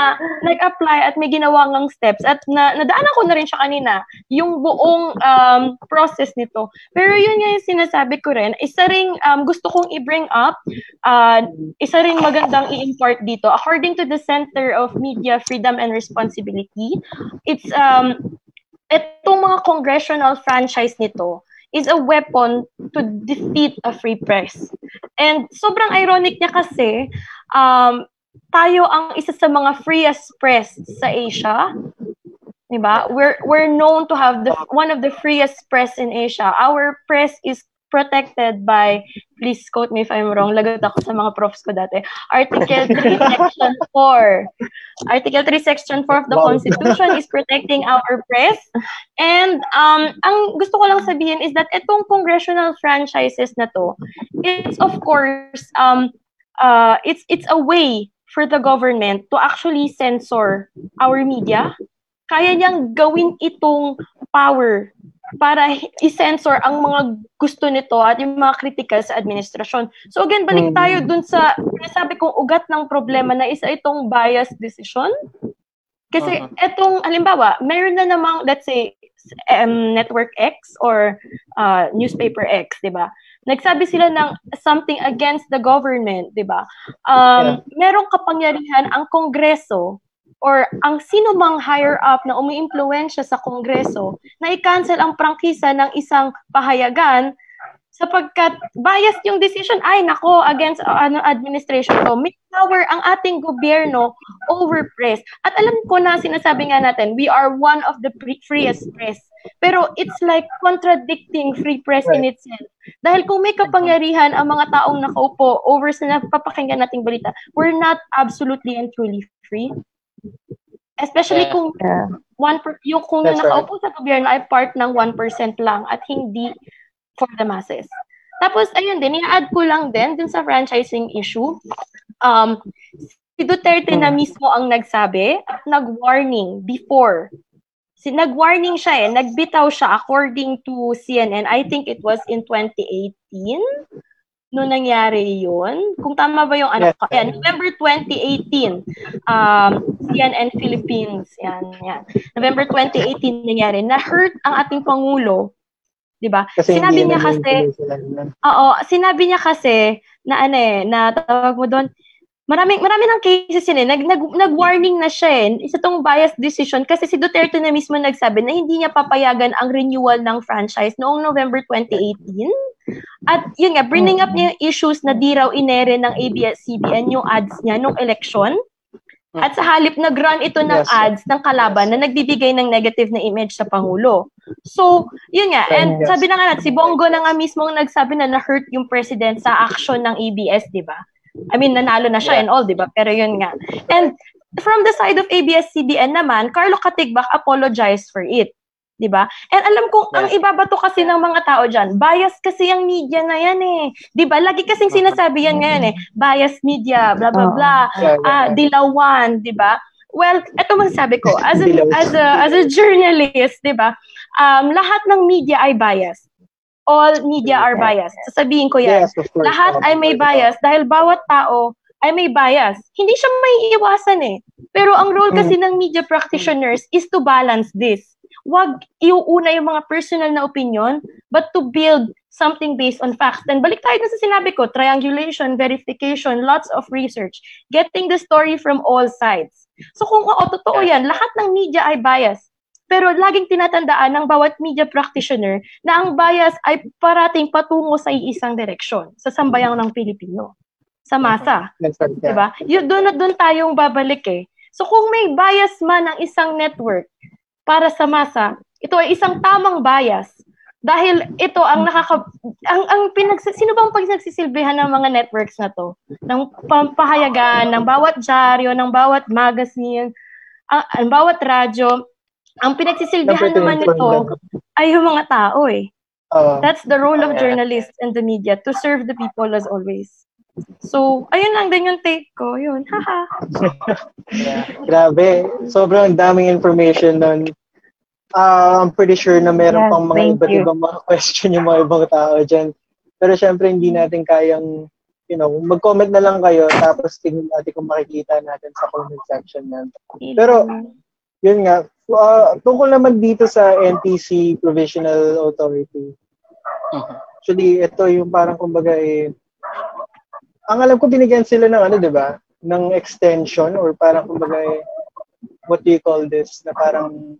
nag-apply at may ginawa ngang steps at na, nadaanan ko na rin siya kanina, yung buong um, process nito. Pero yun nga yung sinasabi ko rin, isa ring um, gusto kong i-bring up, uh, isa ring magandang i-import dito. According to the Center of Media Freedom and Responsibility, it's um, itong mga congressional franchise nito is a weapon to defeat a free press. And sobrang ironic niya kasi, um, tayo ang isa sa mga freest press sa Asia. Diba? We're, we're known to have the one of the freest press in Asia. Our press is protected by, please quote me if I'm wrong, lagot ako sa mga profs ko dati, Article 3, Section 4. Article 3, Section 4 of the Wow. Constitution is protecting our press. And um, ang gusto ko lang sabihin is that itong congressional franchises na to, it's of course, um, uh, it's it's a way for the government to actually censor our media. Kaya niyang gawin itong power para i-censor ang mga gusto nito at yung mga kritikal sa administrasyon. So again, balik Mm. tayo dun sa sinasabi kong ugat ng problema na isa itong bias decision. Kasi Mhm. etong, halimbawa, meron na namang, let's say, um, Network X or uh, Newspaper X, di ba? Nagsabi sila ng something against the government, di ba? Um, Merong kapangyarihan ang Kongreso or ang sino mang higher up na umiimpluwensya sa Kongreso na i-cancel ang prangkisa ng isang pahayagan sapagkat biased yung decision ay nako against uh, ano administration ko may power ang ating gobyerno over press. At alam ko na sinasabi nga natin we are one of the pre- freest press. Pero it's like contradicting free press in itself. Dahil kung may kapangyarihan ang mga taong nakaupo over sa napapakinggan nating balita we're not absolutely and truly free especially Yeah. kung Yeah. one per, yung kung yung That's right. nakaupo sa gobyerno ay part ng 1% lang at hindi for the masses. Tapos, ayun din, i-add ko lang din dun sa franchising issue. Um, si Duterte na mismo ang nagsabi at nag-warning before. Si nag-warning siya eh, nagbitaw siya according to CNN. I think it was in 2018 no nangyari yun. Kung tama ba yung ano, Yes. yan, November 2018, um, CNN Philippines, yan, yan. November 2018 nangyari, na-hurt ang ating Pangulo, di ba? Sinabi niya kasi. Oo, sinabi niya kasi na ano eh, na tawag mo doon, maraming marami ng cases yun eh. Nag, nag, nag-warning na siya eh. Isa tong bias decision kasi si Duterte na mismo nagsabi na hindi niya papayagan ang renewal ng franchise noong November 2018. At yun nga, bringing up niya yung issues na di raw inere ng ABS-CBN yung ads niya nung election. At sa halip, nag-run ito ng Yes. ads ng kalaban na nagbibigay ng negative na image sa Pangulo. So, yun nga. And Yes. sabi na nga natin, si Bongo na nga mismo nagsabi na na-hurt yung president sa action ng ABS, di ba? I mean, nanalo na siya Yeah. and all, di ba? Pero yun nga. And from the side of ABS-CBN naman, Carlo Katigbak apologized for it. Di ba? And alam kong ang ibabato kasi ng mga tao dyan, bias kasi ang media na yan eh. Di ba? Lagi kasing sinasabi yan ngayon eh. Bias media, blah, blah, Oo. blah. Yeah, yeah, Ah, yeah. dilawan, di ba? Well, eto masasabi ko, as a, as a, as a journalist, di ba? Um, lahat ng media ay biased. All media are biased. Sasabihin ko yan. Yes. Lahat Um, ay may bias dahil bawat tao ay may bias. Hindi siya may iwasan eh. Pero ang role kasi ng media practitioners is to balance this. Wag iuuna yung mga personal na opinion, but to build something based on facts. And balik tayo sa sinabi ko, triangulation, verification, lots of research, getting the story from all sides. So kung oo, totoo yan, lahat ng media ay bias. Pero laging tinatandaan ng bawat media practitioner na ang bias ay parating patungo sa iisang direksyon, sa sambayang ng Pilipino, sa masa. Yeah. Diba? Yun, doon at doon tayong babalik eh. So kung may bias man ang isang network para sa masa, ito ay isang tamang bias. Dahil ito ang nakaka ang ang pinag sino bang pinagsisilbihan ng mga networks na to? Ng pampahayagan ng bawat dyaryo, ng bawat magazine, ang, ang bawat radyo, ang pinagsisilbihan naman nito ay yung mga tao eh. Oo. That's the role of Yeah. journalists and the media to serve the people as always. So, ayun lang din yung take ko. Yun, haha. Yeah. Grabe. Sobrang daming information nun. Ah, I'm pretty sure na meron Yes, pang mga iba't ibang mga question yung mga ibang tao dyan. Pero syempre, hindi natin kayang, you know, mag-comment na lang kayo tapos tingnan natin kung makikita natin sa comment section yan. Pero, yun nga, ah, tungkol naman dito sa NTC Provisional Authority, Mhm. actually, ito yung parang kumbaga eh, ang alam ko binigyan sila ng ano, di ba? Ng extension or parang kumbaga eh, what do you call this? Na parang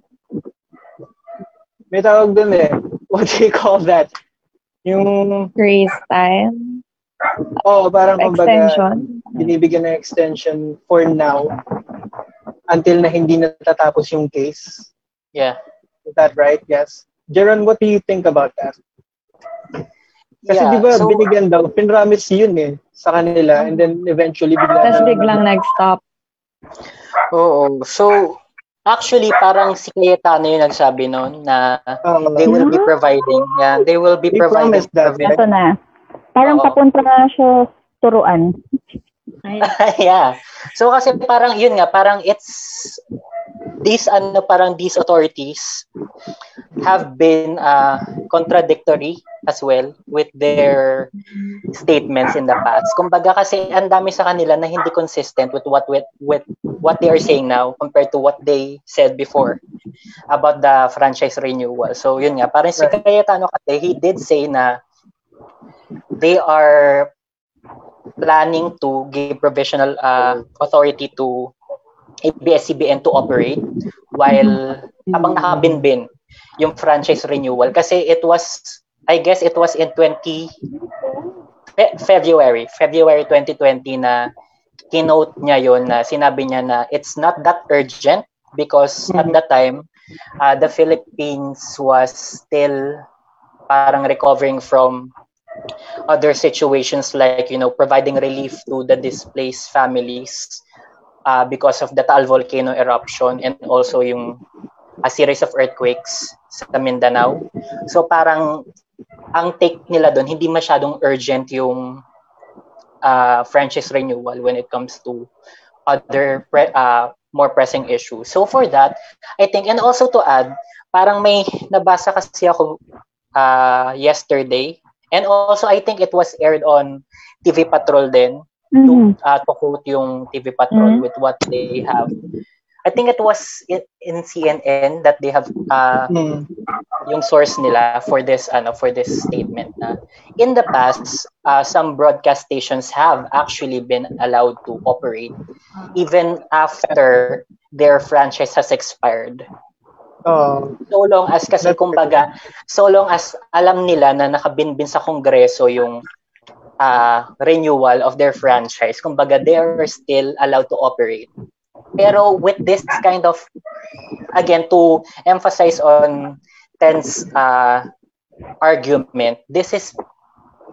may tawag dun eh. What do you call that? Yung, Grace time. oh, parang kumbaga, Extension. binibigyan ng extension for now until na hindi natatapos yung case. Yeah. Is that right? Yes. Jeron, what do you think about that? Kasi Yeah, di ba so- binigyan daw, pinramis yun eh sa kanila and then eventually bigla Tapos biglang nag-stop. Oo. So, actually, parang si Cayetano yung nagsabi noon na Oo. they will be providing, yeah, they will be They providing that, provi- Ito na. Parang Oo. papunta na siya turuan. yeah. So kasi parang yun nga, parang it's these ano parang these authorities have been uh, contradictory as well with their statements in the past. Kumbaga kasi ang dami sa kanila na hindi consistent with what with, with what they are saying now compared to what they said before about the franchise renewal. So yun nga, parang si. Cayetano kasi he did say na they are planning to give provisional uh, authority to ABS-CBN to operate while habang nakabinbin yung franchise renewal. Kasi it was I guess it was in 20 Fe- February February 2020 na keynote niya yon na sinabi niya na it's not that urgent because at that time uh, the Philippines was still parang recovering from other situations like you know providing relief to the displaced families uh, because of the Taal volcano eruption and also yung a series of earthquakes sa Mindanao. So parang ang take nila doon hindi masyadong urgent yung uh, franchise renewal when it comes to other pre- uh, more pressing issues. So for that, I think and also to add, parang may nabasa kasi ako uh, yesterday and also I think it was aired on TV Patrol din Mhm. uh, to quote yung TV Patrol Mhm. with what they have. I think it was in, in CNN that they have uh, Hmm. yung source nila for this ano for this statement na in the past uh, some broadcast stations have actually been allowed to operate even after their franchise has expired Oo. so long as kasi kumbaga so long as alam nila na nakabinbin sa kongreso yung uh, renewal of their franchise kumbaga they are still allowed to operate Pero with this kind of, again, to emphasize on Ten's uh, argument, this is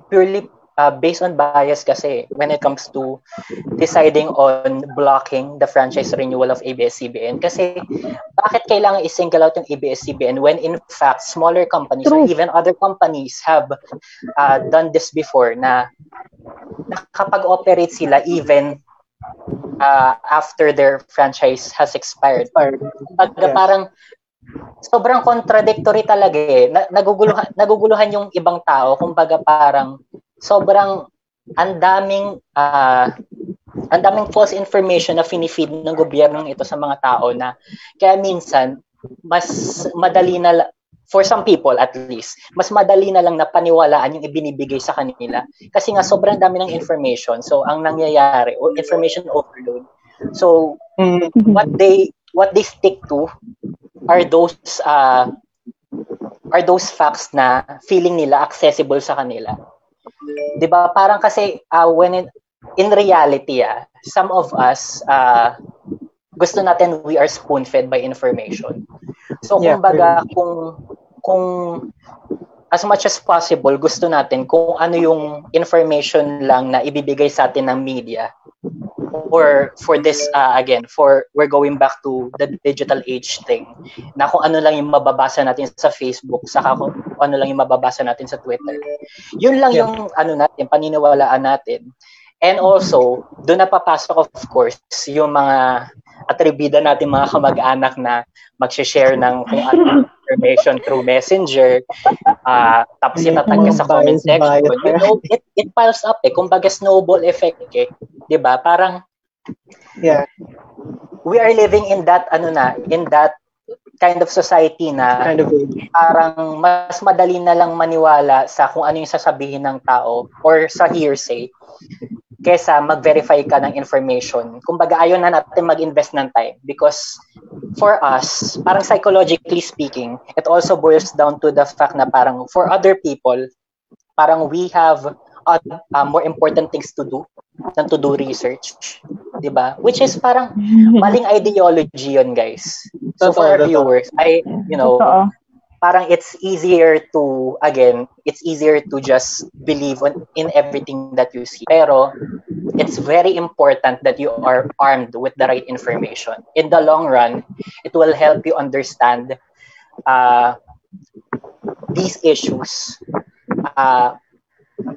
purely uh, based on bias kasi when it comes to deciding on blocking the franchise renewal of ABS-CBN. Kasi bakit kailangan i-single out yung ABS-CBN when in fact smaller companies or even other companies have uh, done this before na nakapag-operate sila even uh, after their franchise has expired. Pag, Yes. Parang sobrang contradictory talaga eh. Na, naguguluhan, naguguluhan yung ibang tao. Kumbaga parang sobrang ang daming ah, ang daming false information na finifeed ng gobyernong ito sa mga tao na kaya minsan mas madali na for some people at least, mas madali na lang na paniwalaan yung ibinibigay sa kanila. Kasi nga sobrang dami ng information. So ang nangyayari, o information overload. So Mm, what they what they stick to are those uh, are those facts na feeling nila accessible sa kanila. 'Di ba? Parang kasi uh, when it, in reality, ah, some of us uh, gusto natin we are spoon-fed by information. So Yeah, kumbaga kung kung as much as possible gusto natin kung ano yung information lang na ibibigay sa atin ng media or for this uh, again for we're going back to the digital age thing na kung ano lang yung mababasa natin sa Facebook saka kung ano lang yung mababasa natin sa Twitter yun lang Yeah. yung ano natin paniniwalaan natin and also doon na papasok of course yung mga atribida natin mga kamag-anak na mag-share ng kung ano information through messenger uh, tapos itatag mga sa comment section. you know it, it piles up eh. Kumbaga snowball effect eh. 'di ba? Parang yeah, we are living in that ano na in that kind of society na kind of parang mas madali na lang maniwala sa kung ano yung sasabihin ng tao or sa hearsay kesa mag-verify ka ng information. Kumbaga, ayaw na natin mag-invest ng time because for us, parang psychologically speaking, it also boils down to the fact na parang for other people, parang we have uh, uh, more important things to do than to do research. 'Di ba? Which is parang maling ideology yun, guys. So for our viewers, I, you know. Parang it's easier to again it's easier to just believe on, in everything that you see. Pero it's very important that you are armed with the right information. In the long run it will help you understand uh, these issues uh,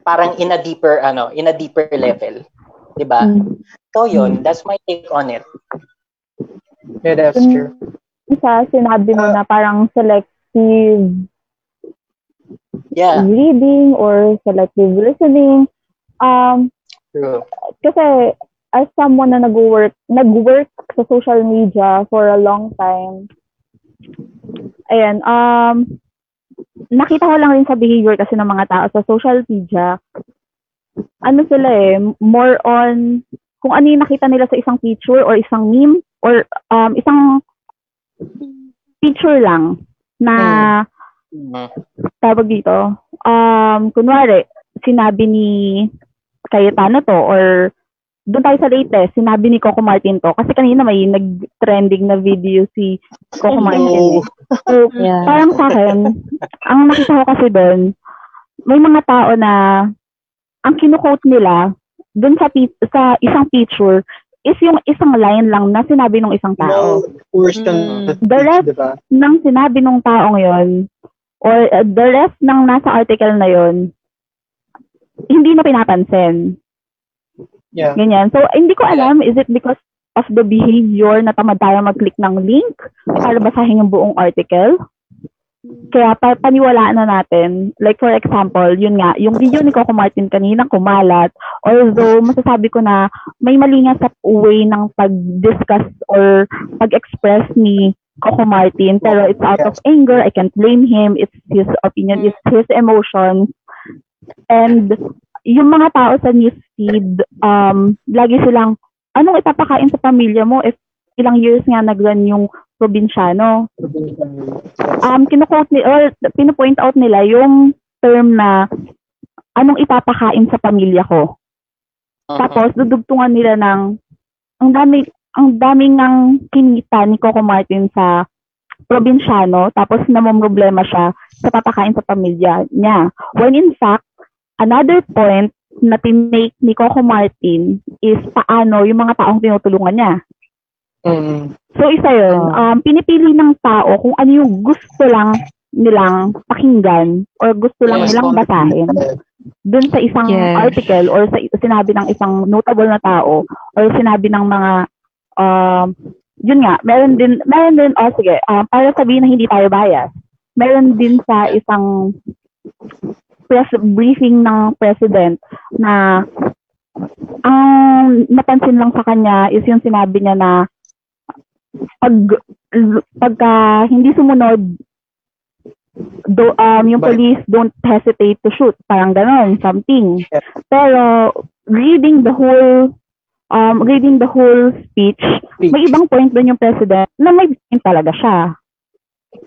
parang in a deeper ano in a deeper level. 'di ba Mm. so yun that's my take on it. Yeah, that's true. Isa, sinabi mo na parang selective yeah. reading or selective listening. Um, true. kasi as someone na nag-work, nag-work sa social media for a long time, ayan, um, nakita ko lang rin sa behavior kasi ng mga tao sa social media, ano sila eh, more on kung ano yung nakita nila sa isang picture or isang meme or um, isang picture lang na tawag dito, um, kunwari, sinabi ni Cayetano to or doon tayo sa latest, sinabi ni Coco Martin to. Kasi kanina may nag-trending na video si Coco Martin. eh. So, Yeah. parang sa akin, ang nakita ko kasi doon, may mga tao na ang kinukote nila doon sa, sa isang picture is yung isang line lang na sinabi ng isang tao. No, forced kang Mm. The rest- di ba? nang sinabi nung taong yon or uh, the rest ng nasa article na yon hindi na pinapansin. Yeah. Ganyan. So, hindi ko alam, is it because of the behavior na tamad tayo mag-click ng link para basahin yung buong article? Kaya pa paniwalaan na natin. Like for example, yun nga, yung video ni Coco Martin kanina kumalat. Although masasabi ko na may mali nga sa way ng pag-discuss or pag-express ni Coco Martin. Pero it's out of anger. I can't blame him. It's his opinion. It's his emotions. And yung mga tao sa newsfeed, um, lagi silang, anong ipapakain sa pamilya mo if ilang years nga nag-run yung probinsyano? um, kinukote ni, or pinupoint out nila yung term na anong ipapakain sa pamilya ko. Mhm. Tapos, dudugtungan nila ng, ang dami, ang daming nang kinita ni Coco Martin sa probinsyano, tapos namomroblema siya sa papakain sa pamilya niya. When in fact, another point na tinake ni Coco Martin is paano yung mga taong tinutulungan niya. Mm. So isa yun, um, pinipili ng tao kung ano yung gusto lang nilang pakinggan or gusto lang Yes, nilang basahin dun sa isang Yes. article or sa sinabi ng isang notable na tao or sinabi ng mga um, yun nga, meron din, meron din, oh sige, um, para sabihin na hindi tayo bias, meron din sa isang press briefing ng president na ang napansin lang sa kanya is yung sinabi niya na pag pagka hindi sumunod do, um, yung But- police don't hesitate to shoot parang ganon something Yeah. pero reading the whole um, reading the whole speech Speech. may ibang point doon yung president na may point talaga siya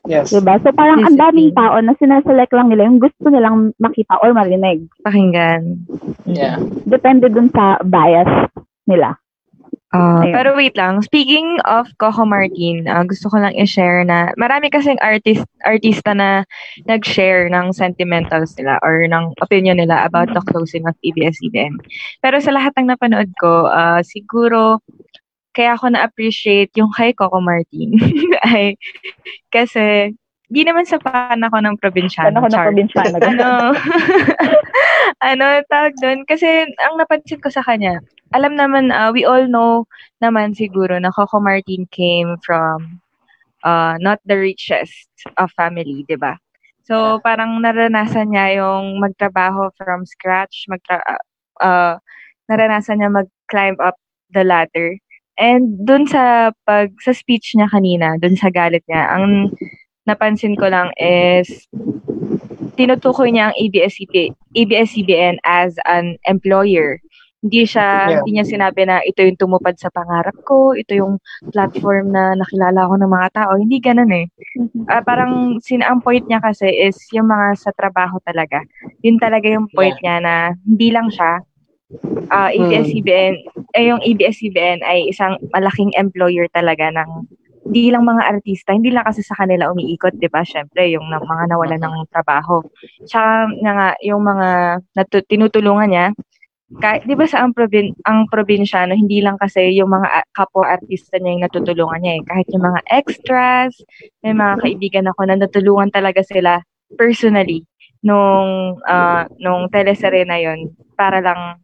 Yes. diba so parang ang daming tao na sinaselect lang nila yung gusto nilang makita or marinig Pakinggan. Yeah. depende dun sa bias nila Ah, Ayun. pero wait lang, speaking of Coco Martin, ah, gusto ko lang i-share na marami kasing artist artista na nag-share ng sentimentals nila or ng opinion nila about the closing of ABS-CBN. Pero sa lahat ng napanood ko, ah, siguro kaya ako na-appreciate yung kay Coco Martin ay kasi di naman sa fan ako ng probinsyano. Fan ako ng probinsyano. ano, ano tawag doon? Kasi ang napansin ko sa kanya, alam naman, uh, we all know naman siguro na Coco Martin came from uh, not the richest of family, di ba? So, parang naranasan niya yung magtrabaho from scratch, magtra uh, naranasan niya mag-climb up the ladder. And dun sa pag sa speech niya kanina, dun sa galit niya, ang napansin ko lang is tinutukoy niya ang ABS-CBN, ABS-CBN as an employer. Hindi siya, Yeah. hindi niya sinabi na ito yung tumupad sa pangarap ko, ito yung platform na nakilala ko ng mga tao. Hindi ganun eh. Ah, parang sin ang point niya kasi is yung mga sa trabaho talaga. Yun talaga yung point niya na hindi lang siya ah ABS-CBN, eh yung ABS-CBN ay isang malaking employer talaga ng hindi lang mga artista, hindi lang kasi sa kanila umiikot, 'di ba? Syempre, yung na, mga nawalan ng trabaho. Tsaka na nga yung mga natu- tinutulungan niya kahit 'di ba sa ang probin ang probinsyano hindi lang kasi yung mga kapwa artista niya yung natutulungan niya eh kahit yung mga extras may mga kaibigan ako na natulungan talaga sila personally nung ah, nung teleserye na yon para lang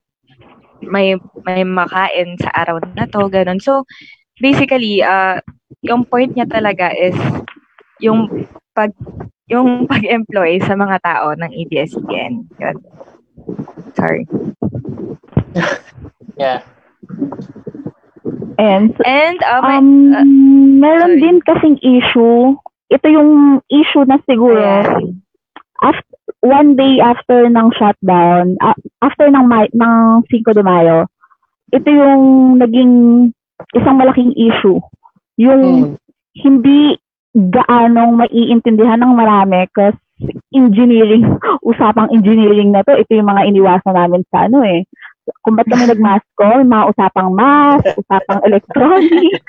may may makain sa araw na to ganun so basically uh, yung point niya talaga is yung pag yung pag-employ sa mga tao ng ABS-CBN. Yun. Sorry. Yeah. and And uh, may, Um, uh, meron sorry. din kasing issue. Ito yung issue na siguro ayan. after, one day after ng shutdown, a- after ng May, ng 5 de Mayo, ito yung naging isang malaking issue. Yung Mm. hindi gaanong maiintindihan ng marami kasi engineering, usapang engineering na to, ito yung mga iniwasan namin sa ano eh. Kung ba't kami nag-mask call, mga usapang mask, usapang electronic.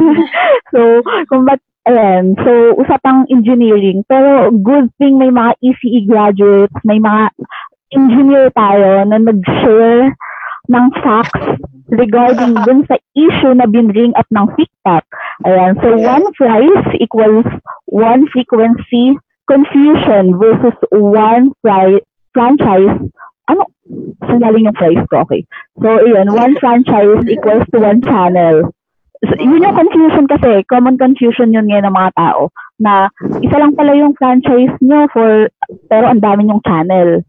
so, kung ba't, ayan, so usapang engineering. Pero good thing may mga ECE graduates, may mga engineer tayo na nag-share ng facts regarding dun sa issue na binring up ng TikTok. Ayan, so one price equals one frequency confusion versus one pri- franchise. Ano? Sandaling yung price ko, okay. So, yun, one franchise equals to one channel. So, yun yung confusion kasi, common confusion yun ngayon ng mga tao, na isa lang pala yung franchise nyo for, pero ang dami yung channel.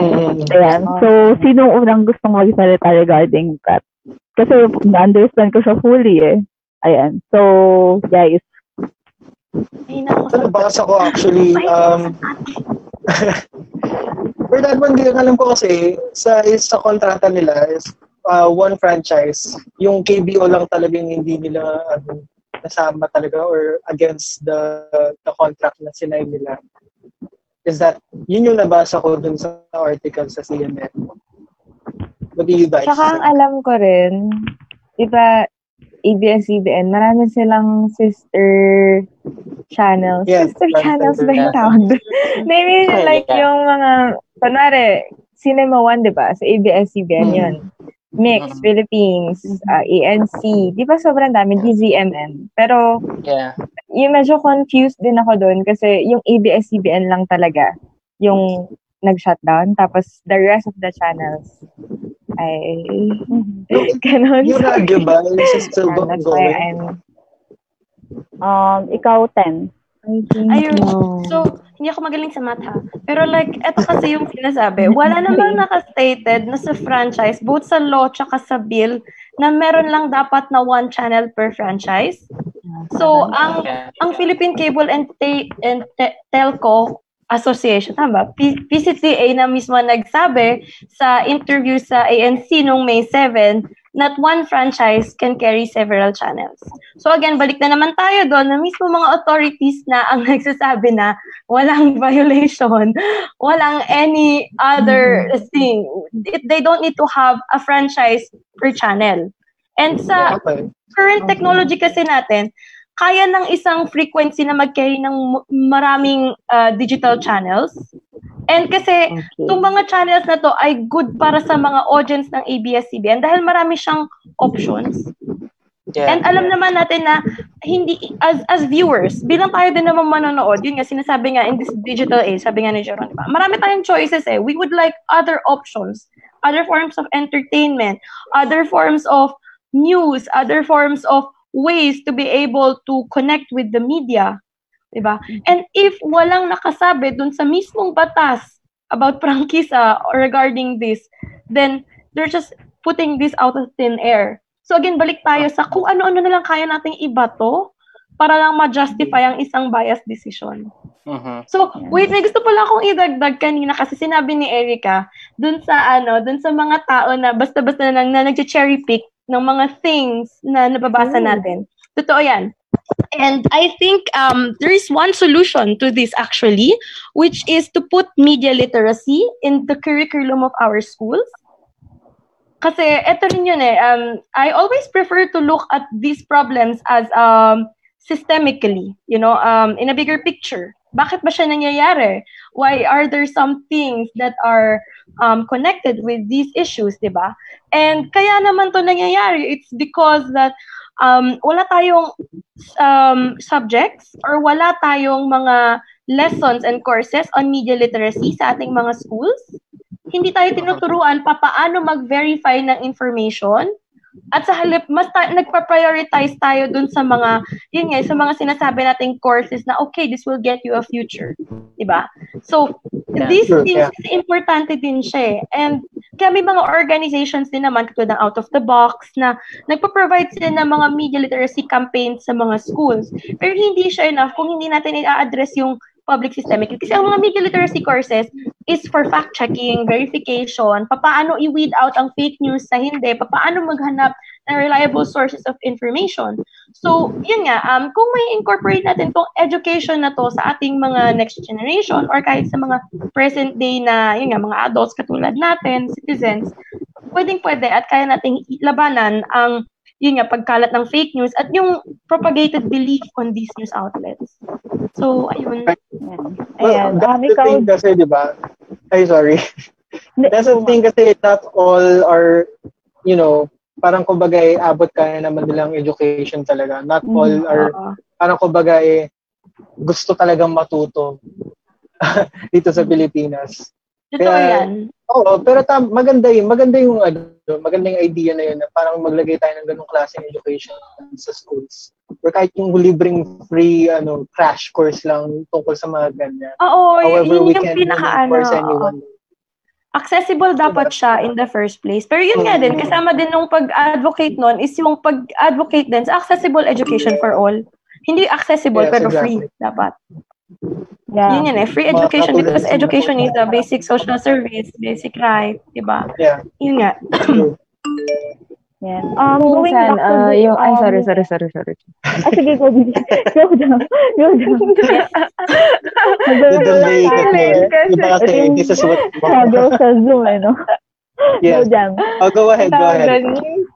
Mm. Ayan. So, sino ang unang gustong magsalita regarding that? Kasi na-understand ko siya fully eh. Ayan. So, guys. Ay, naku. Ito nabasa ko actually, um, for that one, di alam ko kasi, sa, sa kontrata nila is uh, one franchise. Yung KBO lang talaga yung hindi nila ano, nasama talaga or against the the contract na sinay nila. Is that, yun yung nabasa ko dun sa article sa CNN. What do you guys Tsaka ang alam ko rin, di ba, ABS-CBN, marami silang sister channels. Yes, sister channels sister ba yung channels. tawag doon? I mean, Yeah. like yung mga, kunwari, Cinema One, di ba? Sa ABS-CBN Mm. yun. Mix, Mhm. Philippines, uh, ANC. Di ba sobrang dami? DZMM. Pero, Yeah. yung medyo confused din ako doon kasi yung ABS-CBN lang talaga yung nag-shutdown. Tapos, the rest of the channels ay ganon. Yung radyo ba? Still going? I'm Um, ikaw, 10. Ayun. So, hindi ako magaling sa math ha. Pero like, eto kasi yung sinasabi, wala namang naka-stated na sa franchise, both sa law tsaka sa bill, na meron lang dapat na one channel per franchise. So, ang ang Philippine Cable and, Te- and Te- Telco Association, tama ba? P- PCCA na mismo nagsabi sa interview sa ANC noong May 7 that one franchise can carry several channels. So again, balik na naman tayo doon na mismo mga authorities na ang nagsasabi na walang violation, walang any other thing. They don't need to have a franchise per channel. And sa current technology kasi natin, kaya ng isang frequency na mag-carry ng maraming uh, digital channels. And kasi itong mga channels na to ay good para sa mga audience ng ABS-CBN dahil marami siyang options. Yeah. And alam naman natin na hindi as as viewers, bilang tayo din naman manonood, yun nga sinasabi nga in this digital age, sabi nga ni Jeron, diba? Marami tayong choices eh. We would like other options, other forms of entertainment, other forms of news, other forms of ways to be able to connect with the media. Diba? And if walang nakasabi dun sa mismong batas about prangkisa or regarding this, then they're just putting this out of thin air. So again, balik tayo sa kung ano-ano na lang kaya nating ibato para lang ma-justify ang isang biased decision. Mhm. So, wait, may gusto pala akong idagdag kanina kasi sinabi ni Erica dun sa ano, dun sa mga tao na basta-basta na lang na nag-cherry pick ng mga things na nababasa natin. Totoo yan. And I think um, there is one solution to this actually, which is to put media literacy in the curriculum of our schools. Kasi eto rin yun eh, um, I always prefer to look at these problems as um, systemically, you know, um, in a bigger picture. Bakit ba siya nangyayari? Why are there some things that are um, connected with these issues, di ba? And kaya naman to nangyayari, it's because that um, wala tayong um, subjects or wala tayong mga lessons and courses on media literacy sa ating mga schools. Hindi tayo tinuturuan pa paano mag-verify ng information at sa halip, mas ta- nagpa-prioritize tayo dun sa mga, yun nga, sa mga sinasabi nating courses na, okay, this will get you a future. Diba? So, Yeah. these Sure, things, yeah. importante din siya eh. And kaya may mga organizations din naman, katulad ng Out of the Box, na nagpa-provide sila ng mga media literacy campaigns sa mga schools. Pero hindi siya enough kung hindi natin i-address yung public systemic. Kasi ang mga media literacy courses is for fact-checking, verification, papaano i-weed out ang fake news sa hindi, papaano maghanap ng reliable sources of information. So, yun nga, um, kung may incorporate natin tong education na to sa ating mga next generation or kahit sa mga present day na, yun nga, mga adults katulad natin, citizens, pwedeng pwede at kaya nating labanan ang yun nga, pagkalat ng fake news at yung propagated belief on these news outlets. So, ayun. Well, Ayan. that's the thing kasi, di ba? Ay, sorry. That's the thing kasi not all are, you know, parang kumbaga eh, abot kaya naman nilang education talaga. Not Mm, all are, parang kumbaga eh, gusto talagang matuto dito sa Pilipinas. Totoo Kaya- yan. Oo, pero tam, maganda yun. Maganda yung ano, maganda yung idea na yun na parang maglagay tayo ng ganung klaseng education sa schools. Or kahit yung libreng free ano crash course lang tungkol sa mga ganyan. Oo, However, yun we yung can pinaka ano. oo. accessible dapat siya in the first place. Pero yun nga din, kasama din nung pag-advocate nun is yung pag-advocate din sa accessible education for all. Hindi accessible Yes, pero exactly. free dapat. Yeah. Yun yan eh, free education because education is a basic social service, basic right, di ba? Yeah. Yun nga. Yan. Um, going Minsan, back to the, yung, ay, um, sorry, sorry, sorry, sorry. Ah, sige, go, Bibi. go down. Go down. The delay kasi, Kasi- iba kasi, this is what, Struggle sa Zoom, eh, no? Yes. Go, Jam. Oh, go ahead, go ahead.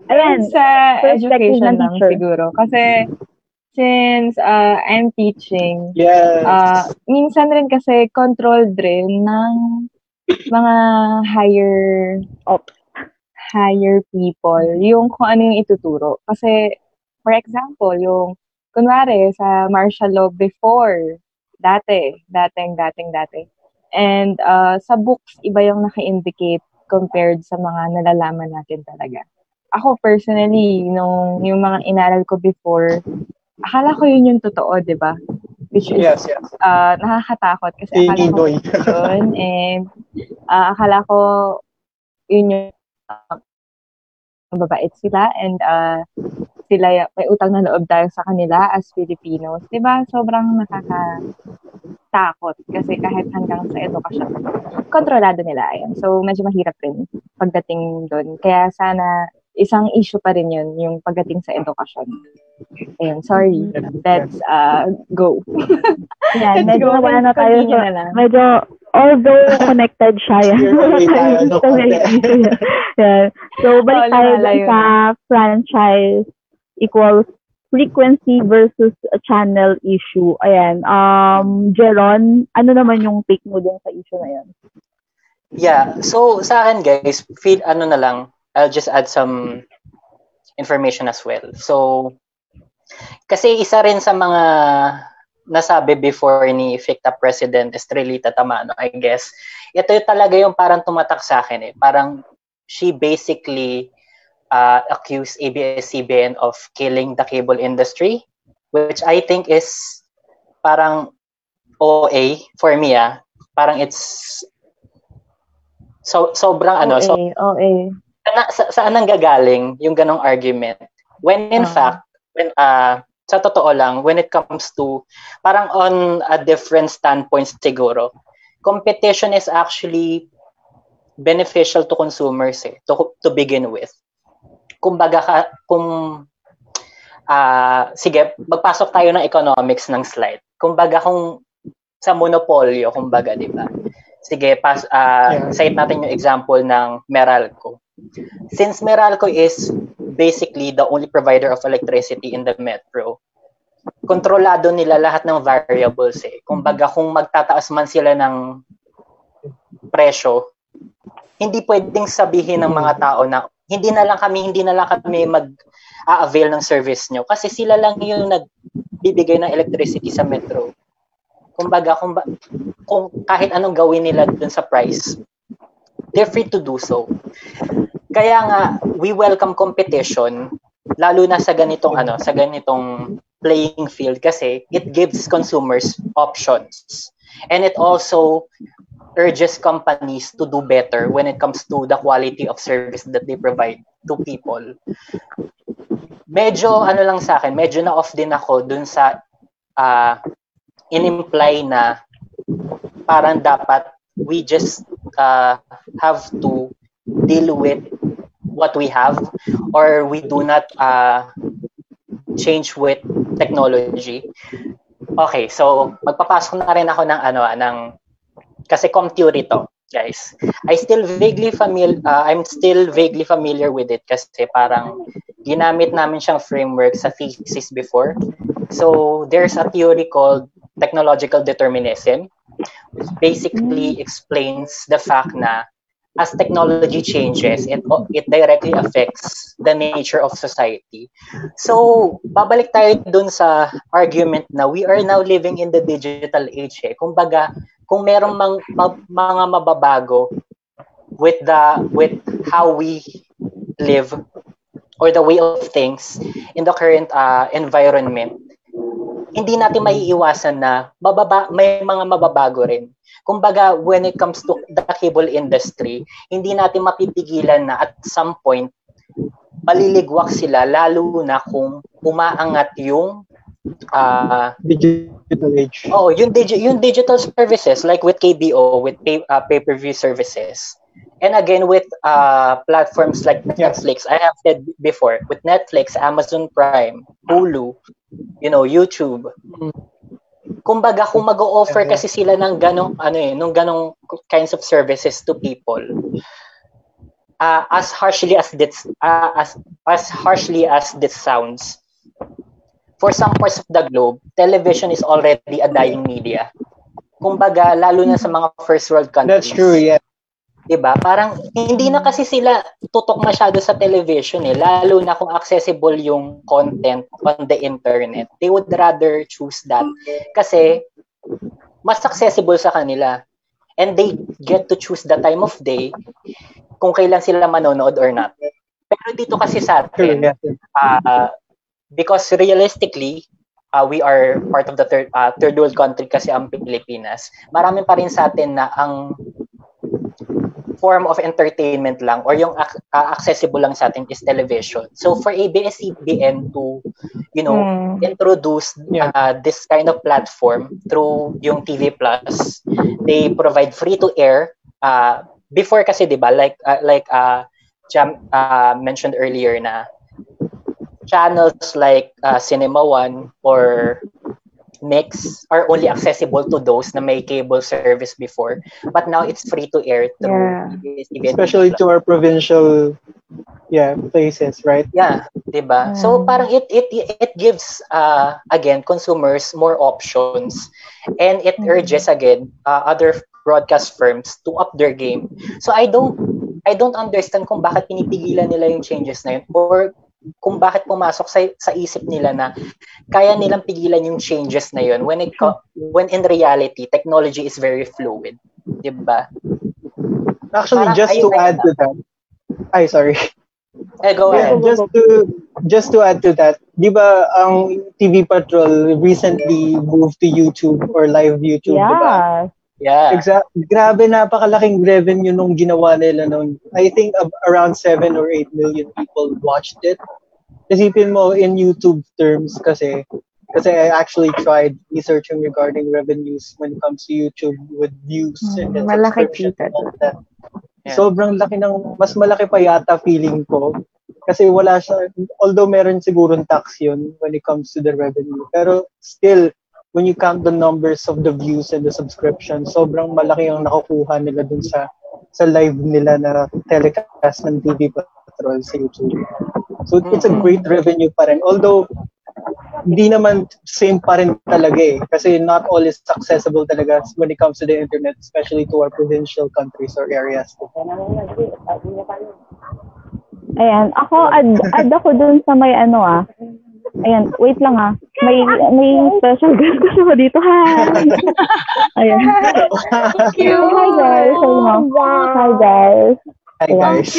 Ayan. sa education ng lang siguro. Kasi since uh, I'm teaching, Yes. uh, minsan rin kasi controlled rin ng mga higher Ops. higher people yung kung ano yung ituturo. Kasi, for example, yung kunwari sa martial law before, dati, dating, dating, dati. And uh, sa books, iba yung naka-indicate compared sa mga nalalaman natin talaga. Ako personally, nung yung mga inaral ko before, akala ko yun yung totoo, di ba? Which is Yes, yes. uh, nakakatakot kasi akala ko yun and uh, akala ko yun yung uh, mababait sila and uh, sila may utang na loob tayo sa kanila as Filipinos. 'Di ba? Sobrang nakakatakot kasi kahit hanggang sa edukasyon, kontrolado nila yan. So, medyo mahirap rin pagdating doon. Kaya sana isang issue pa rin yun, yung pagdating sa edukasyon. Ayun, sorry. Let's uh, go. Yan, Let's medyo go. nawala na tayo sa, na lang. medyo, although connected siya yan. Yan. So, balik Oo, tayo sa franchise equals frequency versus a channel issue. Ayan. Um, Jeron, ano naman yung take mo din sa issue na yan? Yeah. So, sa akin, guys, feel, ano na lang, I'll just add some information as well. So, kasi isa rin sa mga nasabi before ni FICTA President Estrelita Tamano, I guess, ito yung talaga yung parang tumatak sa akin eh. Parang she basically uh, accused ABS-CBN of killing the cable industry, which I think is parang OA for me ah. Parang it's so sobrang ano, so OA, OA. Na, sa, saan nang gagaling yung ganong argument? When in Ah. fact, when uh, sa totoo lang, when it comes to, parang on a different standpoint siguro, competition is actually beneficial to consumers eh, to, to begin with. Kumbaga, ka, kung, ah sige, magpasok tayo ng economics ng slide. Kumbaga, kung sa monopolyo, kumbaga, di ba? Sige, pas, ah, Yeah. cite natin yung example ng Meralco. Since Meralco is basically the only provider of electricity in the metro, kontrolado nila lahat ng variables eh. Kumbaga, kung magtataas man sila ng presyo, hindi pwedeng sabihin ng mga tao na hindi na lang kami, hindi na lang kami mag avail ng service nyo kasi sila lang yung nagbibigay ng electricity sa metro. Kumbaga, kung, ba, kung kahit anong gawin nila dun sa price, they're free to do so. Kaya nga, we welcome competition, lalo na sa ganitong ano, sa ganitong playing field kasi it gives consumers options. And it also urges companies to do better when it comes to the quality of service that they provide to people. Medyo ano lang sa akin, medyo na off din ako dun sa uh, in-imply na parang dapat we just uh, have to deal with what we have or we do not uh, change with technology. Okay, so magpapasok na rin ako ng ano ng kasi ComTheory to, guys. I still vaguely familiar uh, I'm still vaguely familiar with it kasi parang ginamit namin siyang framework sa thesis before. So there's a theory called technological determinism which basically explains the fact na as technology changes, it it directly affects the nature of society. So, babalik tayo dun sa argument na we are now living in the digital age. Eh. Kumbaga, kung merong mang, ma, mga mababago with the with how we live or the way of things in the current uh, environment, hindi natin maiiwasan na mababa, may mga mababago rin. Kumbaga, when it comes to the cable industry, hindi natin mapipigilan na at some point, maliligwak sila, lalo na kung umaangat yung uh, digital age. Oh, yung, digi- yung digital services like with KBO, with pay, uh, pay-per-view services. And again, with uh, platforms like Netflix, I have said before, with Netflix, Amazon Prime, Hulu, you know, YouTube. Kumbaga, kung mag-o-offer kasi sila ng ganong, ano eh, nung ganong kinds of services to people, uh, as harshly as this uh, as as harshly as this sounds for some parts of the globe television is already a dying media kumbaga lalo na sa mga first world countries That's true, yeah. 'Di ba parang hindi na kasi sila tutok masyado sa television eh. Lalo na kung accessible yung content on the internet. They would rather choose that. Kasi mas accessible sa kanila. And they get to choose the time of day kung kailan sila manonood or not. Pero dito kasi sa atin, uh, because realistically, uh, we are part of the third, uh, third world country kasi ang Pilipinas, marami pa rin sa atin na ang form of entertainment lang or yung uh, accessible lang sa atin is television. So for ABS-CBN to, you know, mm. introduce uh, this kind of platform through yung TV Plus, they provide free to air uh, before kasi 'di ba like uh, like uh, Jam uh, mentioned earlier na channels like uh, Cinema One or Mix are only accessible to those na may cable service before. But now it's free to air through yeah. Especially to our provincial yeah, places, right? Yeah, 'di ba? So parang it it it gives uh again consumers more options and it urges again uh, other broadcast firms to up their game. So I don't I don't understand kung bakit pinipigilan nila yung changes na yun or kung bakit pumasok sa, sa isip nila na kaya nilang pigilan yung changes na yun when it when in reality technology is very fluid, 'di ba? Actually, Parang, just to add to that. Ay, sorry. Eh, go yeah, ahead. Just to just to add to that, 'di ba ang TV Patrol recently moved to YouTube or live YouTube, yeah. 'di ba? Yeah. Exact. Grabe, napakalaking revenue nung ginawa nila nung, I think around 7 or 8 million people watched it. Isipin mo in YouTube terms kasi, kasi I actually tried researching regarding revenues when it comes to YouTube with views hmm, and then malaki subscription kita. Yeah. Sobrang laki ng, mas malaki pa yata feeling ko. Kasi wala siya, although meron sigurong tax yun when it comes to the revenue. Pero still, when you count the numbers of the views and the subscription, sobrang malaki ang nakukuha nila dun sa sa live nila na telecast ng TV Patrol sa YouTube. So it's a great revenue pa rin. Although hindi naman same pa rin talaga eh. Kasi not all is accessible talaga when it comes to the internet, especially to our provincial countries or areas. Ayan, ako add, add ako dun sa may ano ah, Ayan, wait lang ah. May may special guest ko dito. Hi! Ayan. Thank you. Hi guys. Hi guys. Hi guys.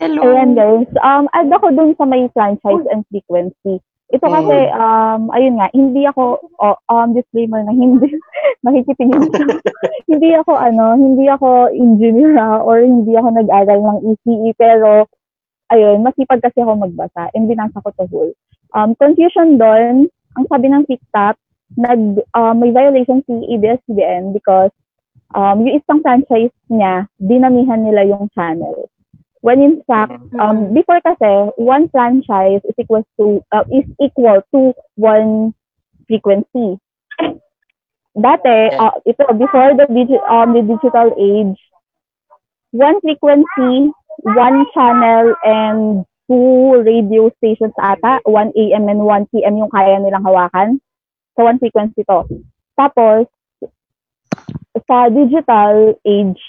Hello. Ayan guys. Um, add ako dun sa may franchise and frequency. Ito kasi, um, ayun nga, hindi ako, oh, um, disclaimer na hindi, makikipin yun. hindi ako, ano, hindi ako engineer or hindi ako nag-aral ng ECE, pero ayun, masipag kasi ako magbasa and binasa ko to whole. Um, confusion doon, ang sabi ng TikTok, nag, uh, may violation si ABS-CBN because um, yung isang franchise niya, dinamihan nila yung channel. When in fact, um, before kasi, one franchise is equal to uh, is equal to one frequency. Dati, uh, ito, before the, digi- um, the digital age, one frequency one channel and two radio stations ata, 1 AM and 1 PM yung kaya nilang hawakan. So, one frequency to. Tapos, sa digital age,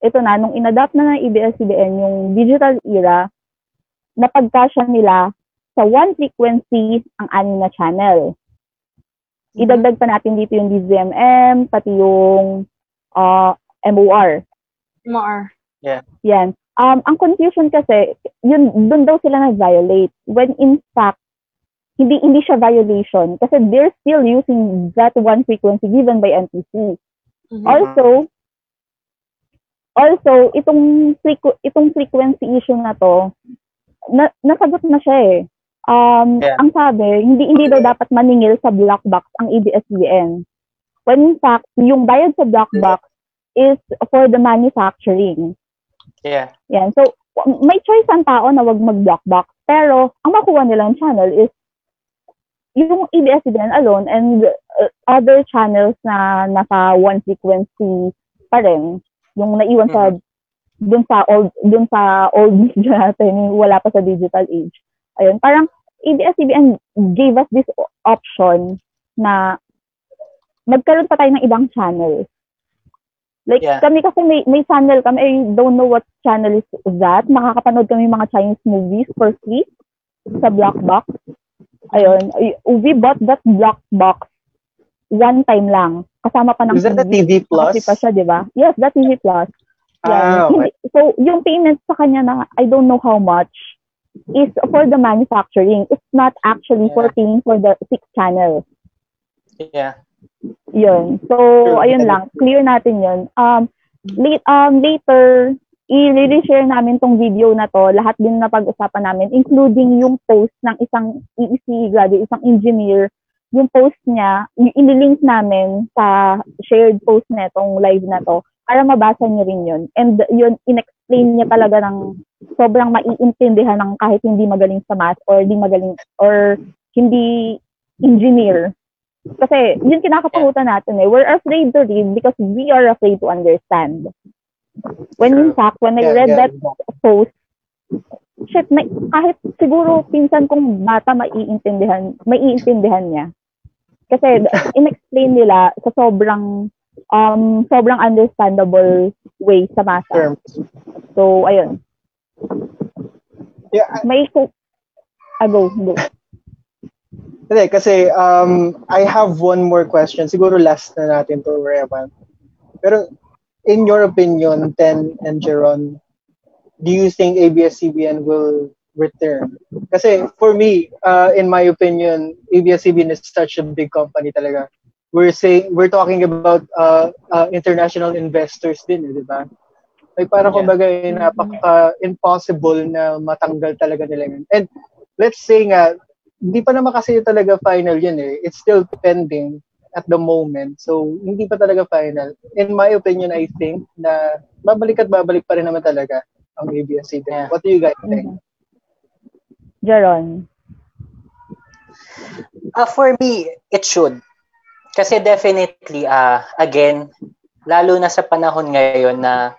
ito na, nung inadapt na ng ABS-CBN yung digital era, napagkasya nila sa one frequency ang anim na channel. Idagdag pa natin dito yung DZMM, pati yung uh, MOR. MOR. Yeah. Yan. Um, ang confusion kasi, yun, doon daw sila nag-violate. When in fact, hindi hindi siya violation kasi they're still using that one frequency given by NTC. Mm-hmm. Also, also itong frequ- itong frequency issue na to, na, nasagot na siya eh. Um, yeah. ang sabi, hindi hindi daw dapat maningil sa black box ang ABS-CBN. When in fact, yung bayad sa black box is for the manufacturing. Yeah. Yan. So, may choice ang tao na wag mag-block box. Pero, ang makuha nilang channel is yung ABS-CBN alone and uh, other channels na nasa one frequency pa rin, yung naiwan mm-hmm. sa dun sa old dun sa old media natin, wala pa sa digital age. Ayun, parang ABS-CBN gave us this option na magkaroon pa tayo ng ibang channels. Like, Yeah. kami kasi may, may channel kami, I don't know what channel is that. Makakapanood kami mga Chinese movies for free sa Black Box. Ayun. Ay- We bought that Black Box one time lang. Kasama pa ng Is that the TV Plus? Kasi pa siya, di ba? Yes, that TV Plus. Ah, okay. Hindi- So, yung payment sa kanya na I don't know how much is for the manufacturing. It's not actually for paying for the six channels. Yeah. Yun. So, ayun lang. Clear natin yun. Um, late, um, later, i-share namin tong video na to. Lahat din na pag-usapan namin, including yung post ng isang EEC graduate, isang engineer. Yung post niya, i- ililink namin sa shared post na itong live na to para mabasa niyo rin yun. And yun, in-explain niya talaga ng sobrang maiintindihan ng kahit hindi magaling sa math or hindi magaling or hindi engineer. Kasi yun kinakatakutan natin eh. We're afraid to read because we are afraid to understand. When in fact, when I Yeah, read yeah. that post, shit, may, kahit siguro pinsan kong bata maiintindihan, maiintindihan niya. Kasi in-explain nila sa sobrang um sobrang understandable way sa masa. So, ayun. Yeah, I- May ko ah, go, go. Hindi, kasi um, I have one more question. Siguro last na natin to, Revan. Pero in your opinion, Ten and Jeron, do you think ABS-CBN will return? Kasi for me, uh, in my opinion, ABS-CBN is such a big company talaga. We're saying we're talking about uh, uh, international investors din, eh, di ba? Like parang Yeah. kumbaga eh, napaka impossible na matanggal talaga nila yun. And let's say nga hindi pa naman kasi talaga final yun eh. It's still pending at the moment. So, hindi pa talaga final. In my opinion, I think na babalik at babalik pa rin naman talaga ang ABS-CBN. Yeah. What do you guys think? Jaron. Uh, for me, it should. Kasi definitely, uh, again, lalo na sa panahon ngayon na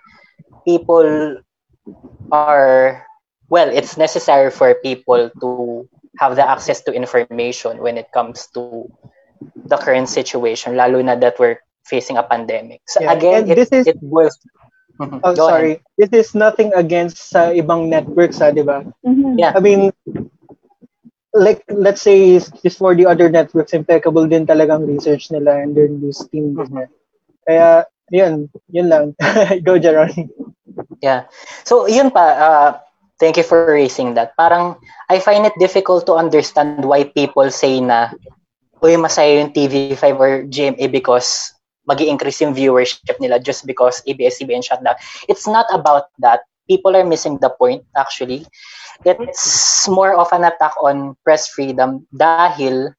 people are, well, it's necessary for people to have the access to information when it comes to the current situation, lalo na that we're facing a pandemic. So Yeah, again, and it, this is- it boils... Mhm. Oh, Go sorry. ahead. This is nothing against sa ibang networks, ha, di ba? Mhm. Yeah. I mean, like, let's say, just for the other networks, impeccable din talagang research nila and their news team. din. Kaya, yun, yun lang. Go, Jaron. Yeah. So, yun pa, uh, thank you for raising that. Parang, I find it difficult to understand why people say na, uy, masaya yung TV5 or GMA because mag increase yung viewership nila just because ABS-CBN shut down. It's not about that. People are missing the point, actually. It's more of an attack on press freedom dahil,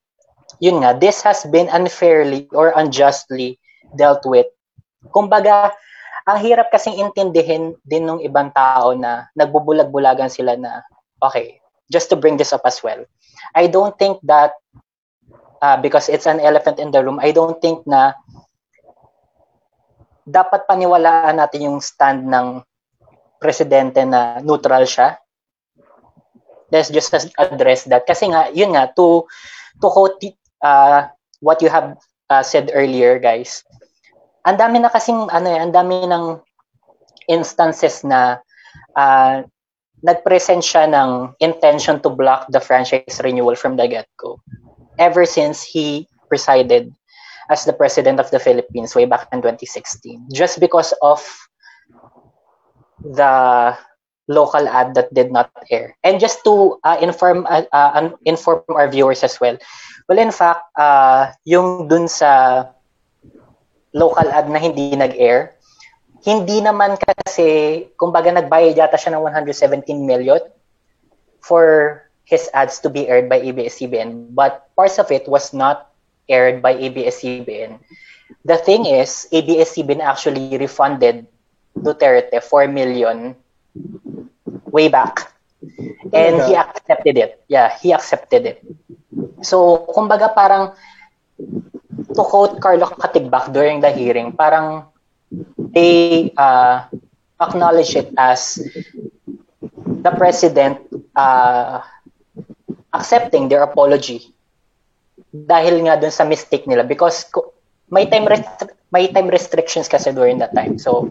yun nga, this has been unfairly or unjustly dealt with. Kumbaga, ang hirap kasing intindihin din ng ibang tao na nagbubulag-bulagan sila na, okay, just to bring this up as well. I don't think that, uh, because it's an elephant in the room, I don't think na dapat paniwalaan natin yung stand ng presidente na neutral siya. Let's just address that. Kasi nga, yun nga, to, to quote uh, what you have uh, said earlier, guys, ang dami na kasing ano eh, ang dami ng instances na uh, nag-present siya ng intention to block the franchise renewal from the get-go. Ever since he presided as the president of the Philippines way back in 2016 just because of the local ad that did not air. And just to uh, inform uh, uh, inform our viewers as well. Well in fact uh, yung dun sa local ad na hindi nag-air, hindi naman kasi, kumbaga nagbayad yata siya ng 117 million for his ads to be aired by ABS-CBN. But parts of it was not aired by ABS-CBN. The thing is, ABS-CBN actually refunded Duterte 4 million way back. And he accepted it. Yeah, he accepted it. So, kumbaga parang to quote Carlo Katigbak during the hearing, parang they uh, acknowledge it as the president uh, accepting their apology dahil nga dun sa mistake nila because may time rest- may time restrictions kasi during that time. So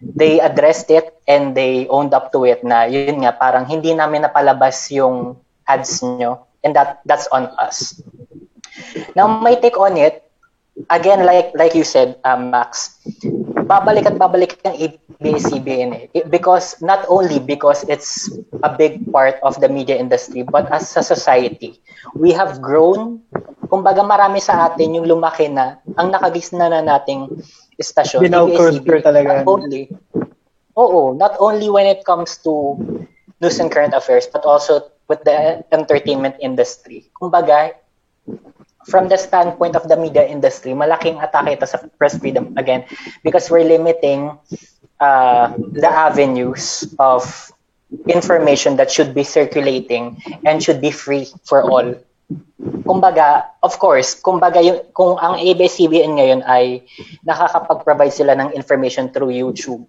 they addressed it and they owned up to it na yun nga parang hindi namin napalabas yung ads nyo and that that's on us. Now my take on it again like like you said um, Max babalik at babalik ang ABS-CBN eh. Because not only because it's a big part of the media industry but as a society we have grown kumbaga marami sa atin yung lumaki na ang nakagisna na nating istasyon Binaw-culture talaga. not only oo not only when it comes to news and current affairs but also with the entertainment industry kumbaga from the standpoint of the media industry, malaking atake ito sa press freedom again because we're limiting uh, the avenues of information that should be circulating and should be free for all. Kumbaga, of course, kumbaga yung, kung ang ABS-CBN ngayon ay nakakapag-provide sila ng information through YouTube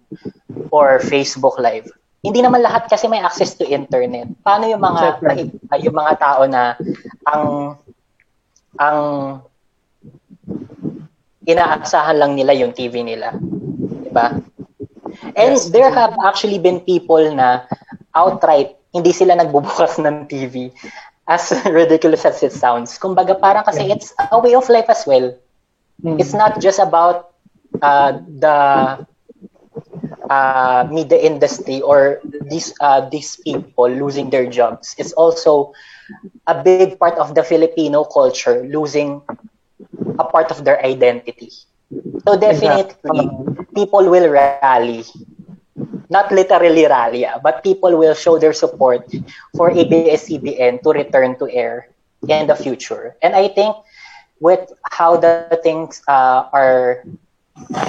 or Facebook Live. Hindi naman lahat kasi may access to internet. Paano yung mga yung mga tao na ang ang inaasahan lang nila yung TV nila. Diba? And Yes. there have actually been people na outright hindi sila nagbubukas ng TV as ridiculous as it sounds. Kumbaga parang kasi it's a way of life as well. Mm. It's not just about uh, the uh, media industry or these uh, these people losing their jobs. It's also a big part of the Filipino culture losing a part of their identity. So definitely, people will rally. Not literally rally, ah, but people will show their support for ABS-CBN to return to air in the future. And I think with how the things uh, are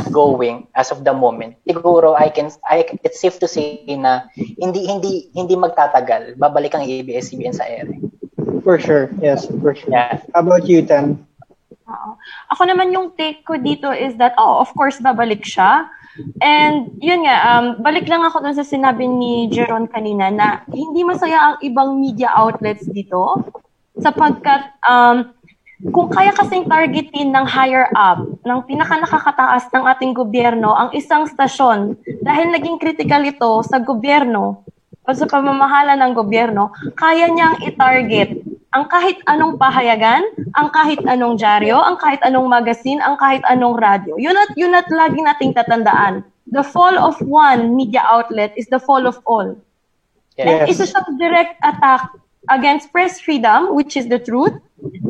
going as of the moment siguro I can I it's safe to say na hindi hindi hindi magtatagal babalik ang ABS-CBN sa air For sure. Yes, for sure. Yeah. How about you, Tan? Oo. Ako naman yung take ko dito is that, oh, of course, babalik siya. And yun nga, um, balik lang ako dun sa sinabi ni Jeron kanina na hindi masaya ang ibang media outlets dito sapagkat um, kung kaya kasing targetin ng higher up, ng pinaka nakakataas ng ating gobyerno, ang isang stasyon, dahil naging critical ito sa gobyerno o sa pamamahala ng gobyerno, kaya niyang i-target ang kahit anong pahayagan, ang kahit anong dyaryo, ang kahit anong magazine, ang kahit anong radyo. Yun at yun at lagi nating tatandaan. The fall of one media outlet is the fall of all. And Yes. isa siyang direct attack against press freedom, which is the truth.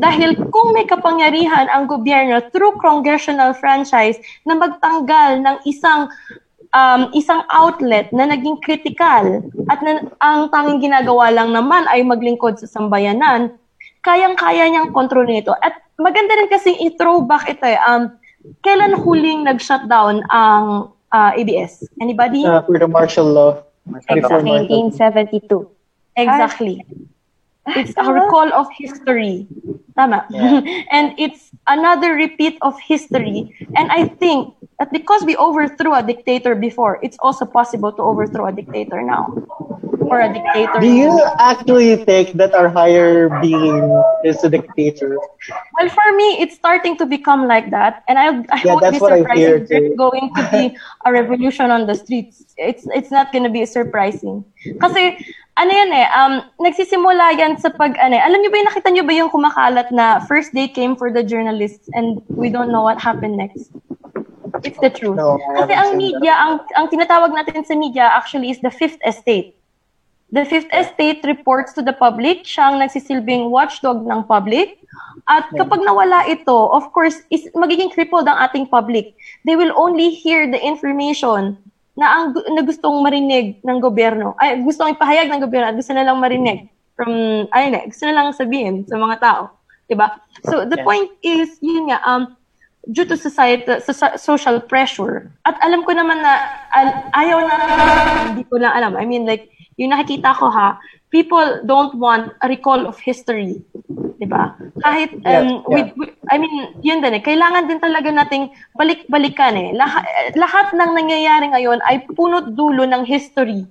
Dahil kung may kapangyarihan ang gobyerno through congressional franchise na magtanggal ng isang um, isang outlet na naging critical at na, ang tanging ginagawa lang naman ay maglingkod sa sambayanan, kayang-kaya niyang kontrolin ito. At maganda rin kasing i-throwback ito eh. Um, kailan huling nag-shutdown ang uh, ABS? Anybody? Uh, for the martial law. Exactly. 1972. Exactly. It's a recall of history. Tama. and it's another repeat of history. And I think that because we overthrew a dictator before, it's also possible to overthrow a dictator now. Or a dictator. Do you actually think that our higher being is a dictator? Well, for me, it's starting to become like that, and I, I Yeah, won't be surprised if there's going to be a revolution on the streets. It's it's not gonna be surprising. Kasi ano yan eh, um, nagsisimula yan sa pag, ano eh, alam niyo ba yung nakita niyo ba yung kumakalat na first day came for the journalists and we don't know what happened next? It's the truth. No, Kasi ang media, ang, ang tinatawag natin sa media actually is the fifth estate. The Fifth Estate reports to the public, siya ang nagsisilbing watchdog ng public. At kapag nawala ito, of course, is magiging crippled ang ating public. They will only hear the information na ang na gustong marinig ng gobyerno. Ay, gustong ipahayag ng gobyerno at gusto na lang marinig from, ayun eh, gusto na lang sabihin sa mga tao. 'Di ba? So, the Yeah. point is, yun nga, um, due to society, sa social pressure. At alam ko naman na al- ayaw na, hindi ko lang alam. I mean, like, yung nakikita ko ha, people don't want a recall of history. 'di ba? Kahit um, Yeah, yeah. With, with- I mean, yun din eh. Kailangan din talaga nating balik-balikan eh. Lahat, lahat ng nangyayari ngayon ay punot dulo ng history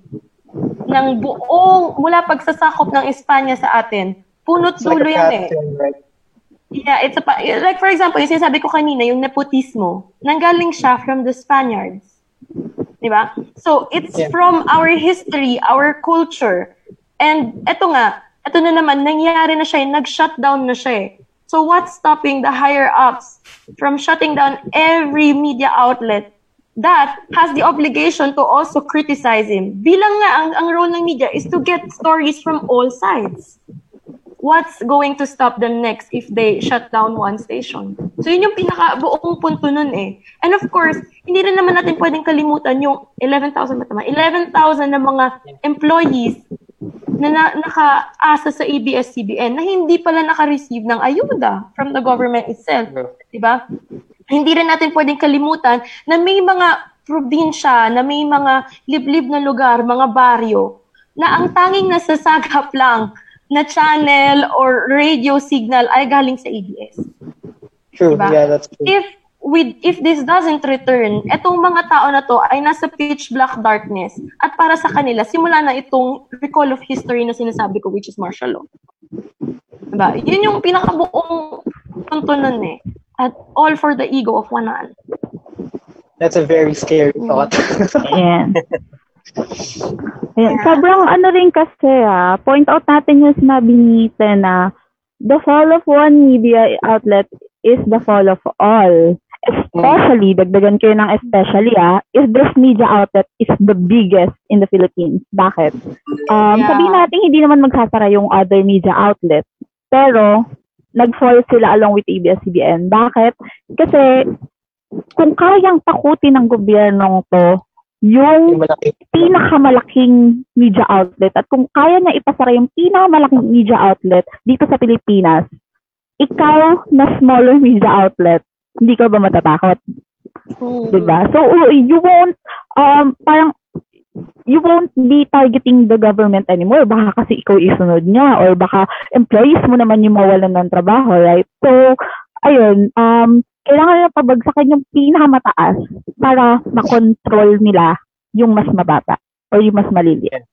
ng buong mula pagsasakop ng Espanya sa atin. Punot It's like dulo a yan eh. right? Yeah, it's a, like for example, yung sinasabi ko kanina, yung nepotismo, nanggaling siya from the Spaniards. Di ba? So, it's Yeah. from our history, our culture. And eto nga, eto na naman, nangyari na siya, nag-shutdown na siya eh. So, what's stopping the higher-ups from shutting down every media outlet that has the obligation to also criticize him? Bilang nga, ang, ang role ng media is to get stories from all sides what's going to stop them next if they shut down one station? So yun yung pinaka buong punto nun eh. And of course, hindi rin naman natin pwedeng kalimutan yung 11,000 ba tama? 11,000 na mga employees na, na nakaasa sa ABS-CBN na hindi pala naka-receive ng ayuda from the government itself. Diba? Hindi rin natin pwedeng kalimutan na may mga probinsya, na may mga liblib na lugar, mga baryo, na ang tanging nasasagap lang na channel or radio signal ay galing sa ABS. True. Diba? Yeah, that's true. If with if this doesn't return, etong mga tao na to ay nasa pitch black darkness at para sa kanila simula na itong recall of history na sinasabi ko which is martial law. Diba? Yun yung pinakabuong punto nun eh. At all for the ego of one man. That's a very scary Mm. thought. Ayan. Ayan. Sobrang ano rin kasi ah, point out natin yung sinabi ni Iten na the fall of one media outlet is the fall of all. Especially, dagdagan kayo ng especially ah, if this media outlet is the biggest in the Philippines. Bakit? Um, Yeah. Sabihin natin hindi naman magsasara yung other media outlet. Pero, nag-fall sila along with ABS-CBN. Bakit? Kasi, kung kayang takutin ng gobyernong to, yung Yung malaki. pinakamalaking media outlet at kung kaya niya ipasara yung pinakamalaking media outlet dito sa Pilipinas, ikaw na smaller media outlet, hindi ka ba matatakot? Diba? So, uh, you won't, um, parang, you won't be targeting the government anymore. Baka kasi ikaw isunod niya or baka employees mo naman yung mawalan ng trabaho, right? So, ayun, um, kailangan nila pabagsakan yung pinakamataas para makontrol nila yung mas mababa or yung mas maliliit.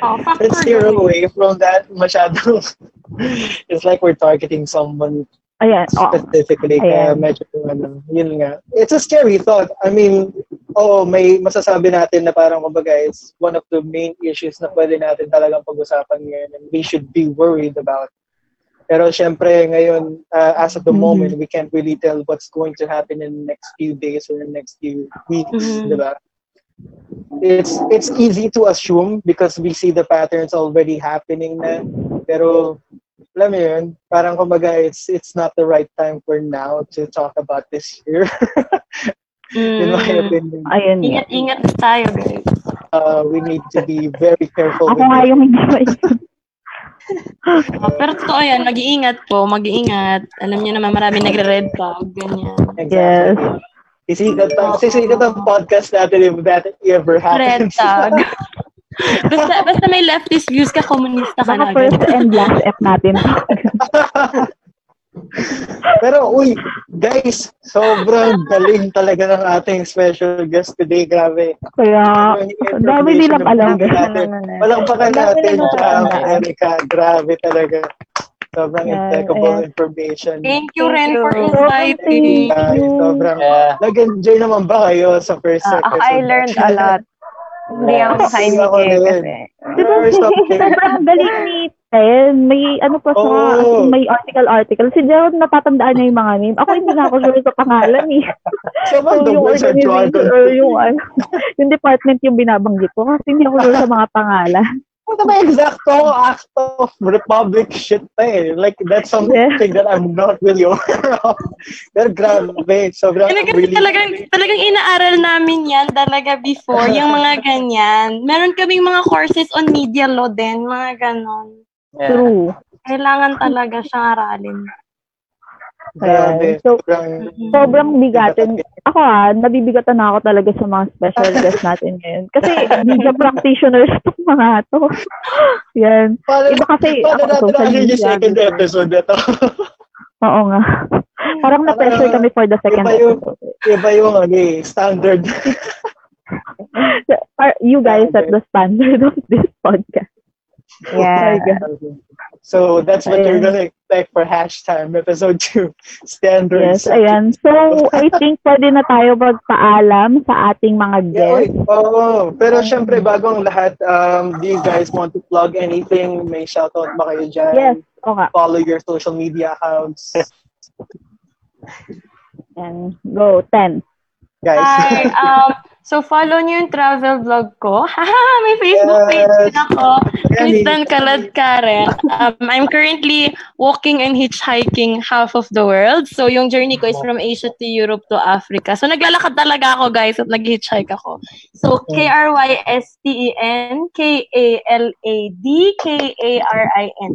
Oh, Let's steer away from that masyado. it's like we're targeting someone Ayan, oh. specifically. Kaya Ayan. medyo, ano, yun nga. It's a scary thought. I mean, oh, may masasabi natin na parang kumbaga it's one of the main issues na pwede natin talagang pag-usapan ngayon and we should be worried about. Pero syempre ngayon, uh, as of the Mhm. moment, we can't really tell what's going to happen in the next few days or the next few weeks, Mhm. di ba? It's it's easy to assume because we see the patterns already happening na. Pero alam mo yun, parang kumbaga it's it's not the right time for now to talk about this here. In my Mm. opinion, Ayun. nga. Ingat-ingat tayo, guys. uh, we need to be very careful Ako with nga yung hindi. Oh, pero totoo yan, mag-iingat po, mag-iingat. Alam niyo naman marami nagre-red flag, ganyan. Yes. Sisikat ang, sisikat ang podcast natin if that ever Red happens. basta, basta may leftist views ka, komunista ka Baka na. first and last F natin. Pero uy, guys, sobrang galing talaga ng ating special guest today. Grabe. Kaya, dami information nilang na alam. natin. Palakpakan Dami natin alam. Erica. Grabe talaga. Sobrang Yeah, impeccable yeah. information. Thank you, Ren, for inviting. Sobrang Yeah. nag-enjoy naman ba kayo sa first Ah, episode? I learned a lot. Hindi ako makaimik Ako kasi. Diba, sobrang galing ni Ten. May ano pa sa, Oo. may article-article. Si Gerald natatandaan niya yung mga name. Ako hindi na ako sure sa pangalan eh. Sobrang So, yung organization or yung ano, yung department yung binabanggit ko kasi hindi ako sure sa mga pangalan. Ano ba exacto act of republic shit pa eh. Like, that's something that I'm not really aware of. Pero grabe, sobrang Kasi really... talagang, talagang inaaral namin yan talaga before, yung mga ganyan. Meron kaming mga courses on media law din, mga ganon. Yeah. True. Kailangan talaga siyang aralin. Grabe. So, Sobrang, sobrang bigatin. Ako ah, nabibigatan na ako talaga sa mga special guests natin ngayon. Kasi media practitioners tong mga to. Yan. paano, Iba kasi paano ako natin social yung second episode na to? Oo nga. Parang na-pressure kami for the second Iba yung, episode. iba yung ano, eh, standard. Are- You guys set the standard of this podcast. Yeah. So that's what you're Ayan. gonna expect for hashtag episode 2 standards. Yes, ayan. So, I think pwede na tayo magpaalam sa ating mga Yeah, guests. oo. Pero syempre, bago ang lahat, um, do you guys want to plug anything? May shoutout ba kayo dyan? Yes, okay. Follow your social media accounts. And go, 10. Guys. Hi, um, so follow niyo yung travel vlog ko. Haha, may Facebook page Yes. din ako. Kristen Kalad Karen. Um, I'm currently walking and hitchhiking half of the world. So yung journey ko is from Asia to Europe to Africa. So naglalakad talaga ako guys at nag-hitchhike ako. So K-R-Y-S-T-E-N K-A-L-A-D K-A-R-I-N.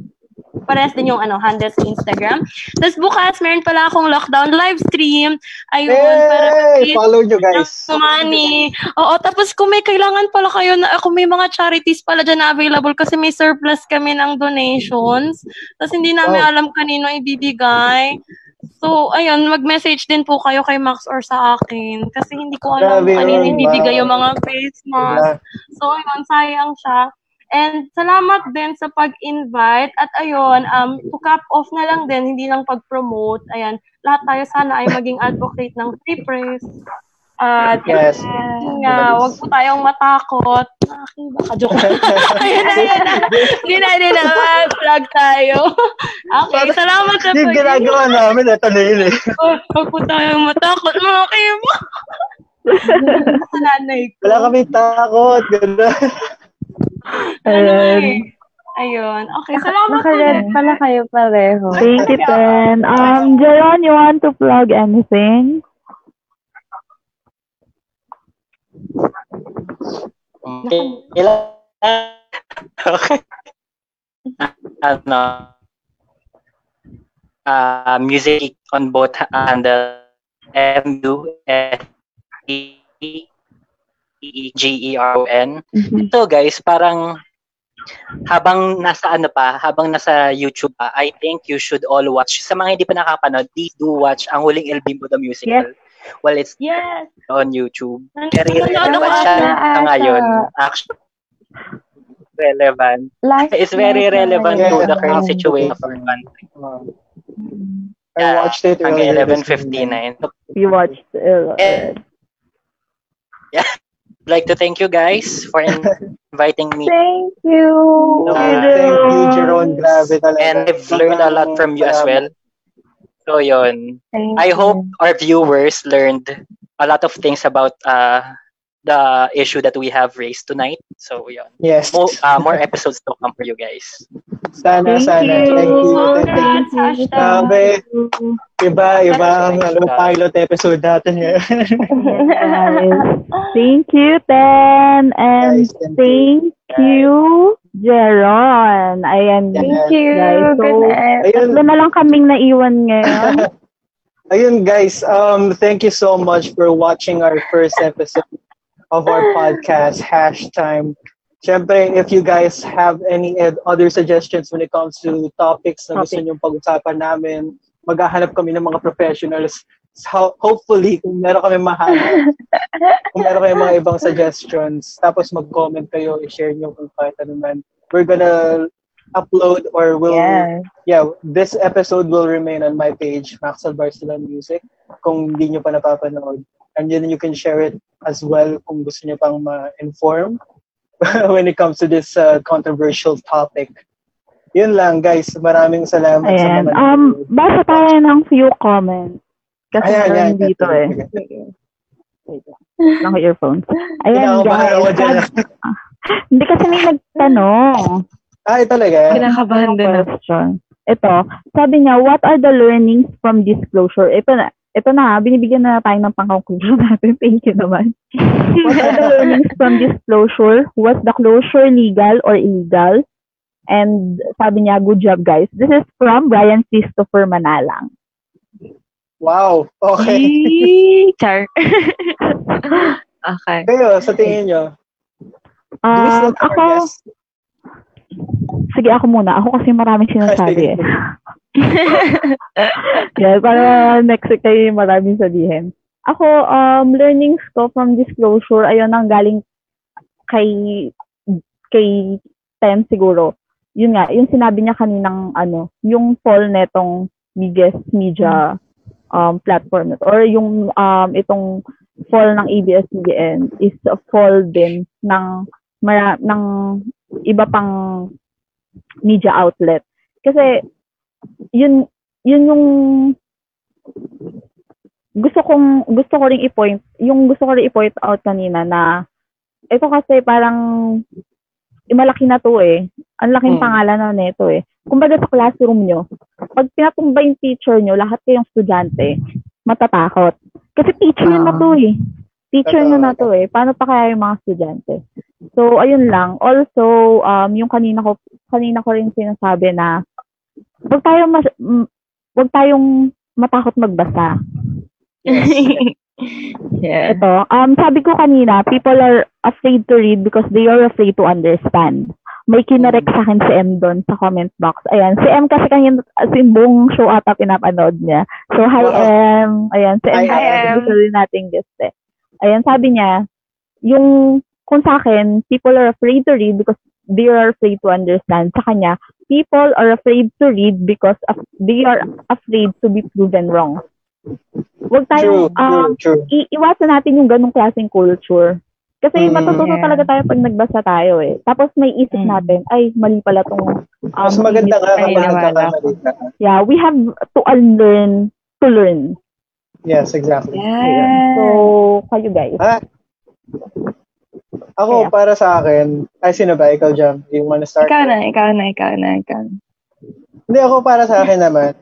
Parehas din yung ano, handle sa Instagram. Tapos bukas, meron pala akong lockdown live stream. Ayun, para Hey! Follow nyo guys. money. Oo, tapos kung may kailangan pala kayo na, kung may mga charities pala dyan na available kasi may surplus kami ng donations. Tapos hindi namin Wow. alam kanino ibibigay. So, ayun, mag-message din po kayo kay Max or sa akin. Kasi hindi ko alam Grabe kanino ibibigay yung mga face mask. So, ayun, sayang siya. And salamat din sa pag-invite. At ayun, um, to cap off na lang din, hindi lang pag-promote. Ayan, lahat tayo sana ay maging advocate ng free press. At Yes. yun nga, wag po tayong matakot. Aking baka joke. ayun na, ayun na. Hindi na. Vlog tayo. okay, salamat sa Yung ginagawa namin, ito na yun eh. Wag po tayong matakot, mga kibo. sa nanay ko. Wala kami takot. Ganda. Ayun. Ayun. Okay, salamat Naka-red ulit. pala kayo pareho. Thank you, Ten. Um, Jeron, you want to plug anything? Okay. Okay. Ano? Uh, music on both handle M-U S E E G E R O N. Ito guys, parang habang nasa ano pa, habang nasa YouTube pa, I think you should all watch. Sa mga hindi pa nakapanood, please do watch ang huling El Bimbo the Musical. Well, it's Yes. on YouTube. Nanonood Very relevant ako siya sa ngayon. Actually, relevant. Last It's very na relevant Yeah. to the current situation of our country. I watched it Hanggang earlier this 11.59. You watched. Uh, Eh, I'd like to thank you guys for inviting me. Thank you. No, Thank you, Jeron. Grabe talaga. And I've learned a lot from you as well. So yun. Thank I you. hope our viewers learned a lot of things about uh, the issue that we have raised tonight. So yun. Yes. More, uh, more episodes to come for you guys. Sana, Thank sana. you. Thank you. Thank you. Congrats, hashtag. Grabe. Iba, iba ang ano, pilot episode natin ngayon. guys. Thank you, Ten. And Guys, thank thank you, Jeron. Ayan, Thank you. guys. So, Good night. Ayun, tatlo na lang kaming naiwan ngayon. ayun guys, um, thank you so much for watching our first episode of our podcast, Hash Time. Siyempre, if you guys have any ed- other suggestions when it comes to topics na gusto Topic. nyo pag-usapan namin, maghahanap kami ng mga professionals. So, hopefully, kung meron kami mahanap, kung meron kayo mga ibang suggestions, tapos mag-comment kayo, i-share nyo kung kahit ano man. We're gonna upload or will Yes. yeah, this episode will remain on my page, Maxwell Barcelona Music, kung hindi nyo pa napapanood. And then you can share it as well kung gusto nyo pang ma-inform when it comes to this uh, controversial topic. Yun lang, guys. Maraming salamat sa Ayan. mga Um, basa tayo ng few comments. Kasi Ayan, ayan, dito ayan. eh. Naka-earphones. Ayan, Kinakabahan ako guys. Hindi kasi may nagtanong. Ay, talaga? Kinakabahan din ako. question. Ito, sabi niya, what are the learnings from disclosure? Ito na, ito na, binibigyan na tayo ng pang-conclusion natin. Thank you naman. what are the learnings from disclosure? Was the closure legal or illegal? And sabi niya, good job guys. This is from Brian Christopher Manalang. Wow. Okay. Char. okay. Kayo, sa tingin nyo, Um, have ako? Sige ako muna. Ako kasi maraming sinasabi eh. yeah, para next week kayo maraming sabihin. Ako, um, learnings ko from disclosure, ayun ang galing kay kay Tem siguro. Yun nga, yung sinabi niya kaninang ano, yung fall netong biggest media um, platform or yung um, itong fall ng ABS-CBN is a fall din ng mara- ng iba pang media outlet. Kasi yun yun yung gusto kong gusto ko ring i-point yung gusto ko ring i-point out kanina na ito kasi parang eh, malaki na to eh. Ang laking Hmm. pangalan na nito eh. Kumbaga sa classroom nyo, pag pinatumba yung teacher nyo, lahat kayong estudyante, matatakot. Kasi teacher nyo na to eh. Teacher nyo na to eh. Paano pa kaya yung mga estudyante? So, ayun lang. Also, um, yung kanina ko, kanina ko rin sinasabi na wag tayo mas, mm, wag tayong matakot magbasa. yeah. Ito, um, sabi ko kanina, people are afraid to read because they are afraid to understand. May kinorek sa akin si M doon sa comment box. Ayan, si M kasi kanina, as in buong show ata pinapanood niya. So, hi Wow. M. Ayan, si M. Hi, M. Gusto rin nating guest eh. Ayan, sabi niya, yung, kung sa akin, people are afraid to read because they are afraid to understand. Sa kanya, people are afraid to read because of, they are afraid to be proven wrong. Huwag True, tayong, um, true, true. i- iwasan natin yung ganong klaseng culture. Kasi Mm. matututo Yeah. talaga tayo pag nagbasa tayo eh. Tapos may isip Mm. natin, ay, mali pala tong um, Mas maganda kapag nawala nagkakamali ka. Yeah, we have to unlearn to learn. Yes, exactly. Yeah. So, kayo guys. Ah, ako, Kaya. para sa akin, ay, sino ba? Ikaw, Jam? You wanna start? Ikaw na, ikaw na, ikaw na, ikaw na. Hindi, ako para sa akin naman.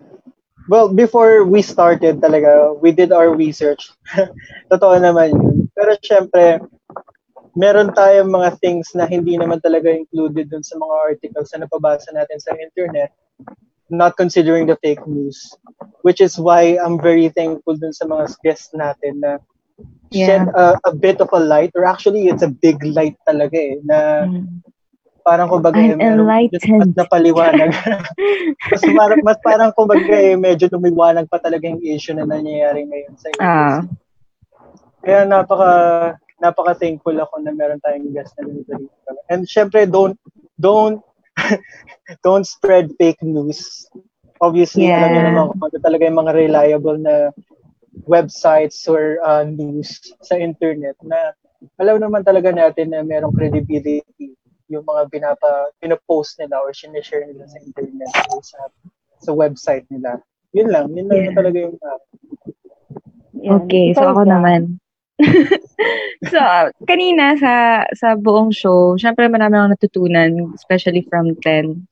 Well, before we started talaga, we did our research. Totoo naman yun. Pero syempre, meron tayong mga things na hindi naman talaga included dun sa mga articles na napabasa natin sa internet, not considering the fake news. Which is why I'm very thankful dun sa mga guests natin na shed a, a bit of a light, or actually, it's a big light talaga eh, na Mm. parang kumbaga I'm eh, just napaliwanag. mas, parang, mas parang kumbaga eh, medyo lumiwanag pa talaga yung issue na nangyayari ngayon sa Ah. Kaya napaka napaka thankful ako na meron tayong guest na ganito dito. And syempre don't don't don't spread fake news. Obviously, alam niyo Yeah. naman kung ano talaga yung mga reliable na websites or uh, news sa internet na alam naman talaga natin na merong credibility yung mga binapa, pinopost nila or sinishare nila sa internet or sa, sa website nila. Yun lang. Yun lang Yeah. talaga yung uh. Okay, so ako naman. so, kanina sa sa buong show, syempre marami akong natutunan, especially from Glenn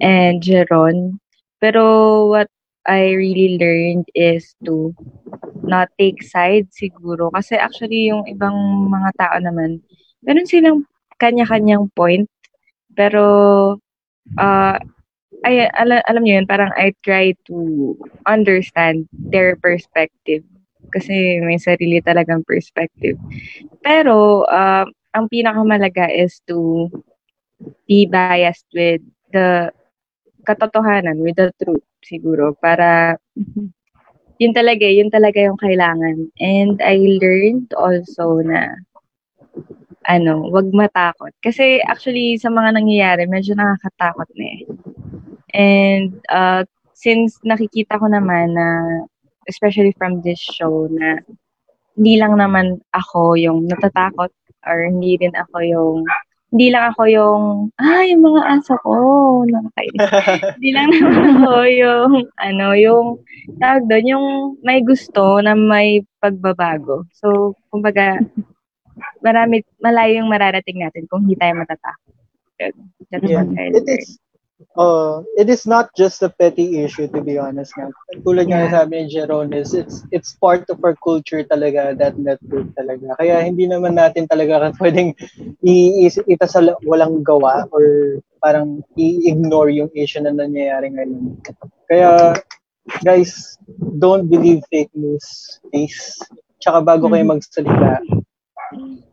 and Jeron. Pero what I really learned is to not take sides siguro. Kasi actually, yung ibang mga tao naman, meron silang kanya-kanyang point. Pero, uh, ay, ala, alam niyo yun, parang I try to understand their perspective kasi may sarili talagang perspective. Pero, uh, ang pinakamalaga is to be biased with the katotohanan, with the truth, siguro, para yun talaga, yun talaga yung kailangan. And I learned also na ano, wag matakot. Kasi actually, sa mga nangyayari, medyo nakakatakot na eh. And uh, since nakikita ko naman na especially from this show na hindi lang naman ako yung natatakot or hindi din ako yung hindi lang ako yung ah yung mga aso ko nakakainis hindi lang naman ako yung ano yung tawag doon yung may gusto na may pagbabago so kumbaga marami malayo yung mararating natin kung hindi tayo matatakot that's Yeah. what I It learned. is uh, it is not just a petty issue to be honest nga. Tulad nga Yeah. sabi ni Jeron is it's it's part of our culture talaga that network talaga. Kaya hindi naman natin talaga pwedeng i- i- itasal walang gawa or parang i-ignore yung issue na nangyayari ngayon. Kaya guys, don't believe fake news, please. Tsaka bago kayo magsalita,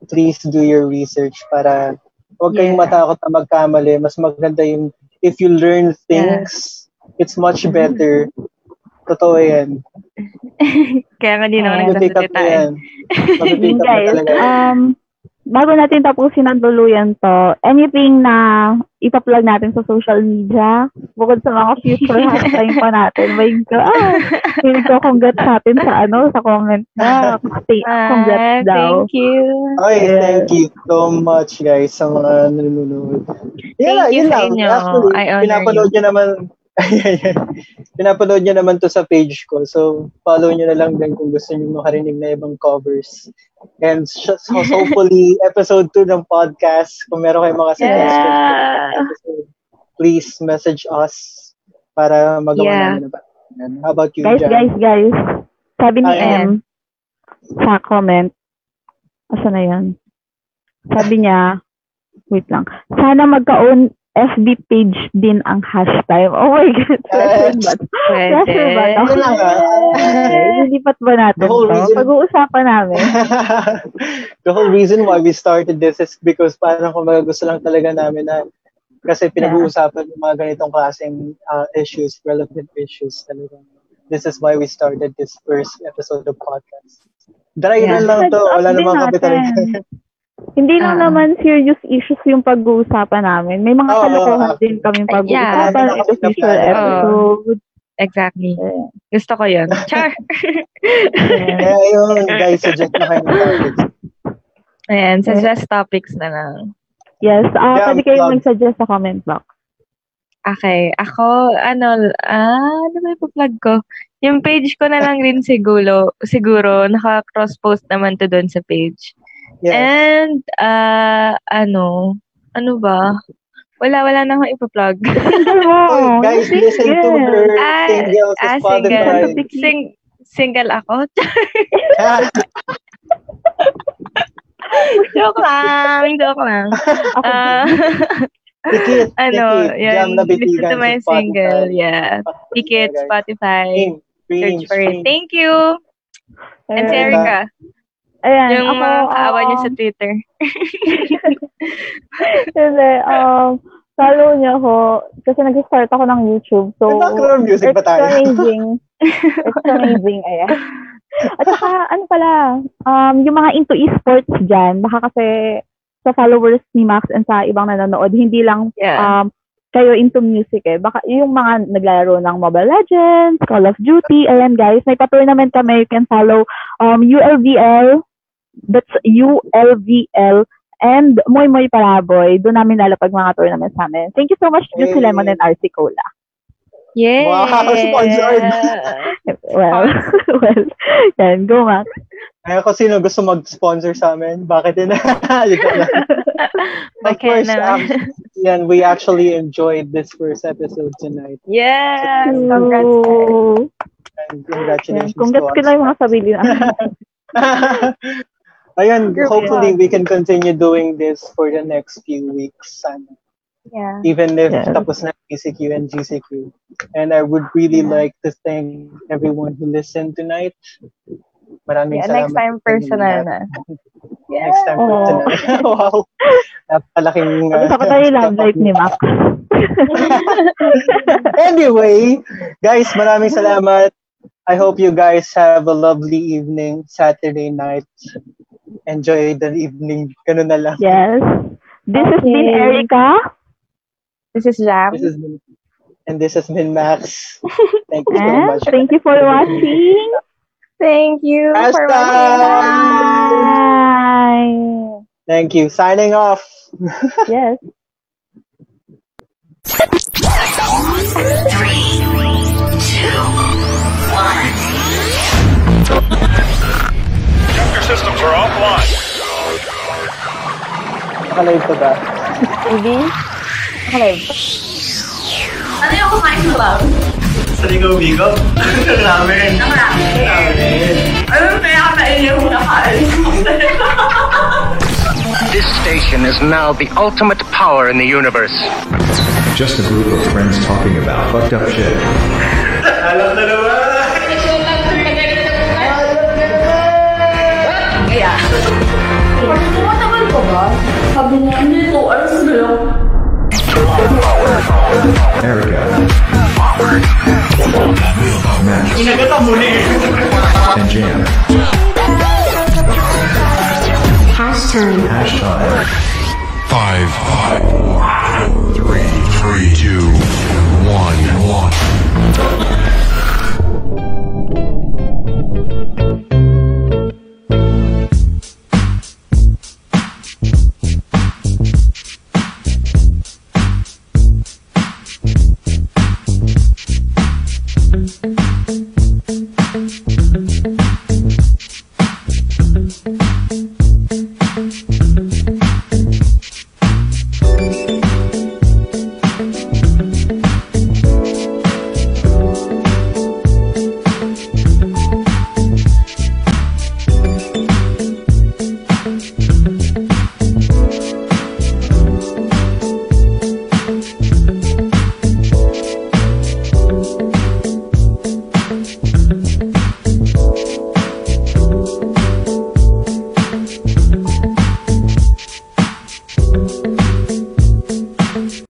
please do your research para huwag kayong matakot na magkamali. Mas maganda yung if you learn things, it's much better. Totoo yan. Kaya nga di naman nagsasalita na eh. yan. Na guys, talaga yan. um, bago natin tapusin ang tuluyan to, anything na ipa-plug natin sa social media, bukod sa mga future hashtag pa natin, may God, feeling ko congrats natin sa ano, sa comment na. Congrats Ah, daw. Thank you. Okay, Yes. thank you so much guys sa mga nanonood. Yun Thank lang, you yun sa lang. inyo. Actually, I honor pinapanood nyo naman pinapanood nyo naman to sa page ko. So, follow nyo na lang din kung gusto nyo makarinig na ibang covers. And so, hopefully, episode 2 ng podcast, kung meron kayong mga suggestions, Yeah. episode, please message us para magawa Yeah. namin na ba. How about you, Guys, Jan? guys, guys. Sabi ni. M sa comment, asa na yan? Sabi niya, wait lang, sana magkaon FB page din ang hashtag. Oh my God. Pressure? Pressure ba? to? Yun lang, ah. Lilipat ba natin The whole to? reason- Pag-uusapan namin. the whole reason why we started this is because parang kumbaga gusto lang talaga namin na kasi pinag-uusapan yung mga ganitong klaseng uh, issues, relevant issues talaga. This is why we started this first episode of podcast. Dry Yeah. lang to. Wala namang natin. Hindi lang Ah. naman serious issues yung pag-uusapan namin. May mga Oo, kalokohan din kami Yeah. pag-uusapan Wala in the future episode. Exactly. Gusto ko yun. Char! Kaya yun, guys, suggest na kayo ng topics. Ayan, suggest topics na lang. Yes, ah Yeah, pwede kayong mag-suggest sa comment box. Okay, ako, ano, ah, ano ba yung plug ko? Yung page ko na lang rin siguro, siguro, naka-cross-post naman to doon sa page. Yes. And, ah, ano, ano ba? Wala, wala na akong ipa-plug. Oh, guys, listen to her Ah, single sa ah, Spotify. single. Sing, single ako? joke lang, joke lang. Tikit, ano, tikit, yan, jam na listen to my Spotify. single, yeah. Ticket, guys. Spotify, search for it. Thank you! And si. Erica, Ayan, yung ako, mga kaawa um, sa Twitter. Kasi, um, follow niyo ako kasi nag-start ako ng YouTube. So, May background music ba tayo? It's amazing. it's amazing, ayan. At saka, ano pala, um, yung mga into esports dyan, baka kasi sa followers ni Max and sa ibang nanonood, hindi lang Yeah. um, kayo into music eh. Baka yung mga naglalaro ng Mobile Legends, Call of Duty, ayan guys, may pa-tournament kami. You can follow um, ULVL, that's ULVL, and Moy Moy Paraboy. Doon namin lalapag mga tournaments namin. Thank you so much, Juicy Yay. Lemon and RC Cola. Yeah! Wow, sponsored. Well, well, yan, go Max. Kaya ko sino gusto mag-sponsor sa amin, bakit din? Lang. of Okay course, um, yan, we actually enjoyed this first episode tonight. Yes! Congrats, guys. And Yan, congratulations congrats to ko na yung mga sarili na. Ayan, Group hopefully we can continue doing this for the next few weeks. Sana. Yeah. Even if Yeah. tapos na PCQ and GCQ. And I would really like to thank everyone who listened tonight. Maraming Yeah, salamat. next time sa inyong personal lahat. na. Next time Oo. personal. wow. Napakalaking... uh, Tapos ako tayo love life ni Max. anyway, guys, maraming salamat. I hope you guys have a lovely evening, Saturday night. Enjoy the evening. Ganun na lang. Yes. This has been Erica. This is Jam. This has been, and this has been Max. Thank you so much. thank you for watching. Thank you for watching. Bye. Thank you. Signing off. Yes. Your systems are offline. Nakalive pa ba? Baby. Okay. Ano yung kumain mo lang? Sa ligaw-bigaw? Ramen. Ang ramen. Ramen. Ano kaya ka na yung nakain? This station is now the ultimate power in the universe. Just a group of friends talking about fucked up shit. Alam na naman. Ka ba? Sabi niya, hindi to, alas na lang. Erica. Max. And Jam. Hash time. Hash time. Five, five, four, three, three, two, one, one.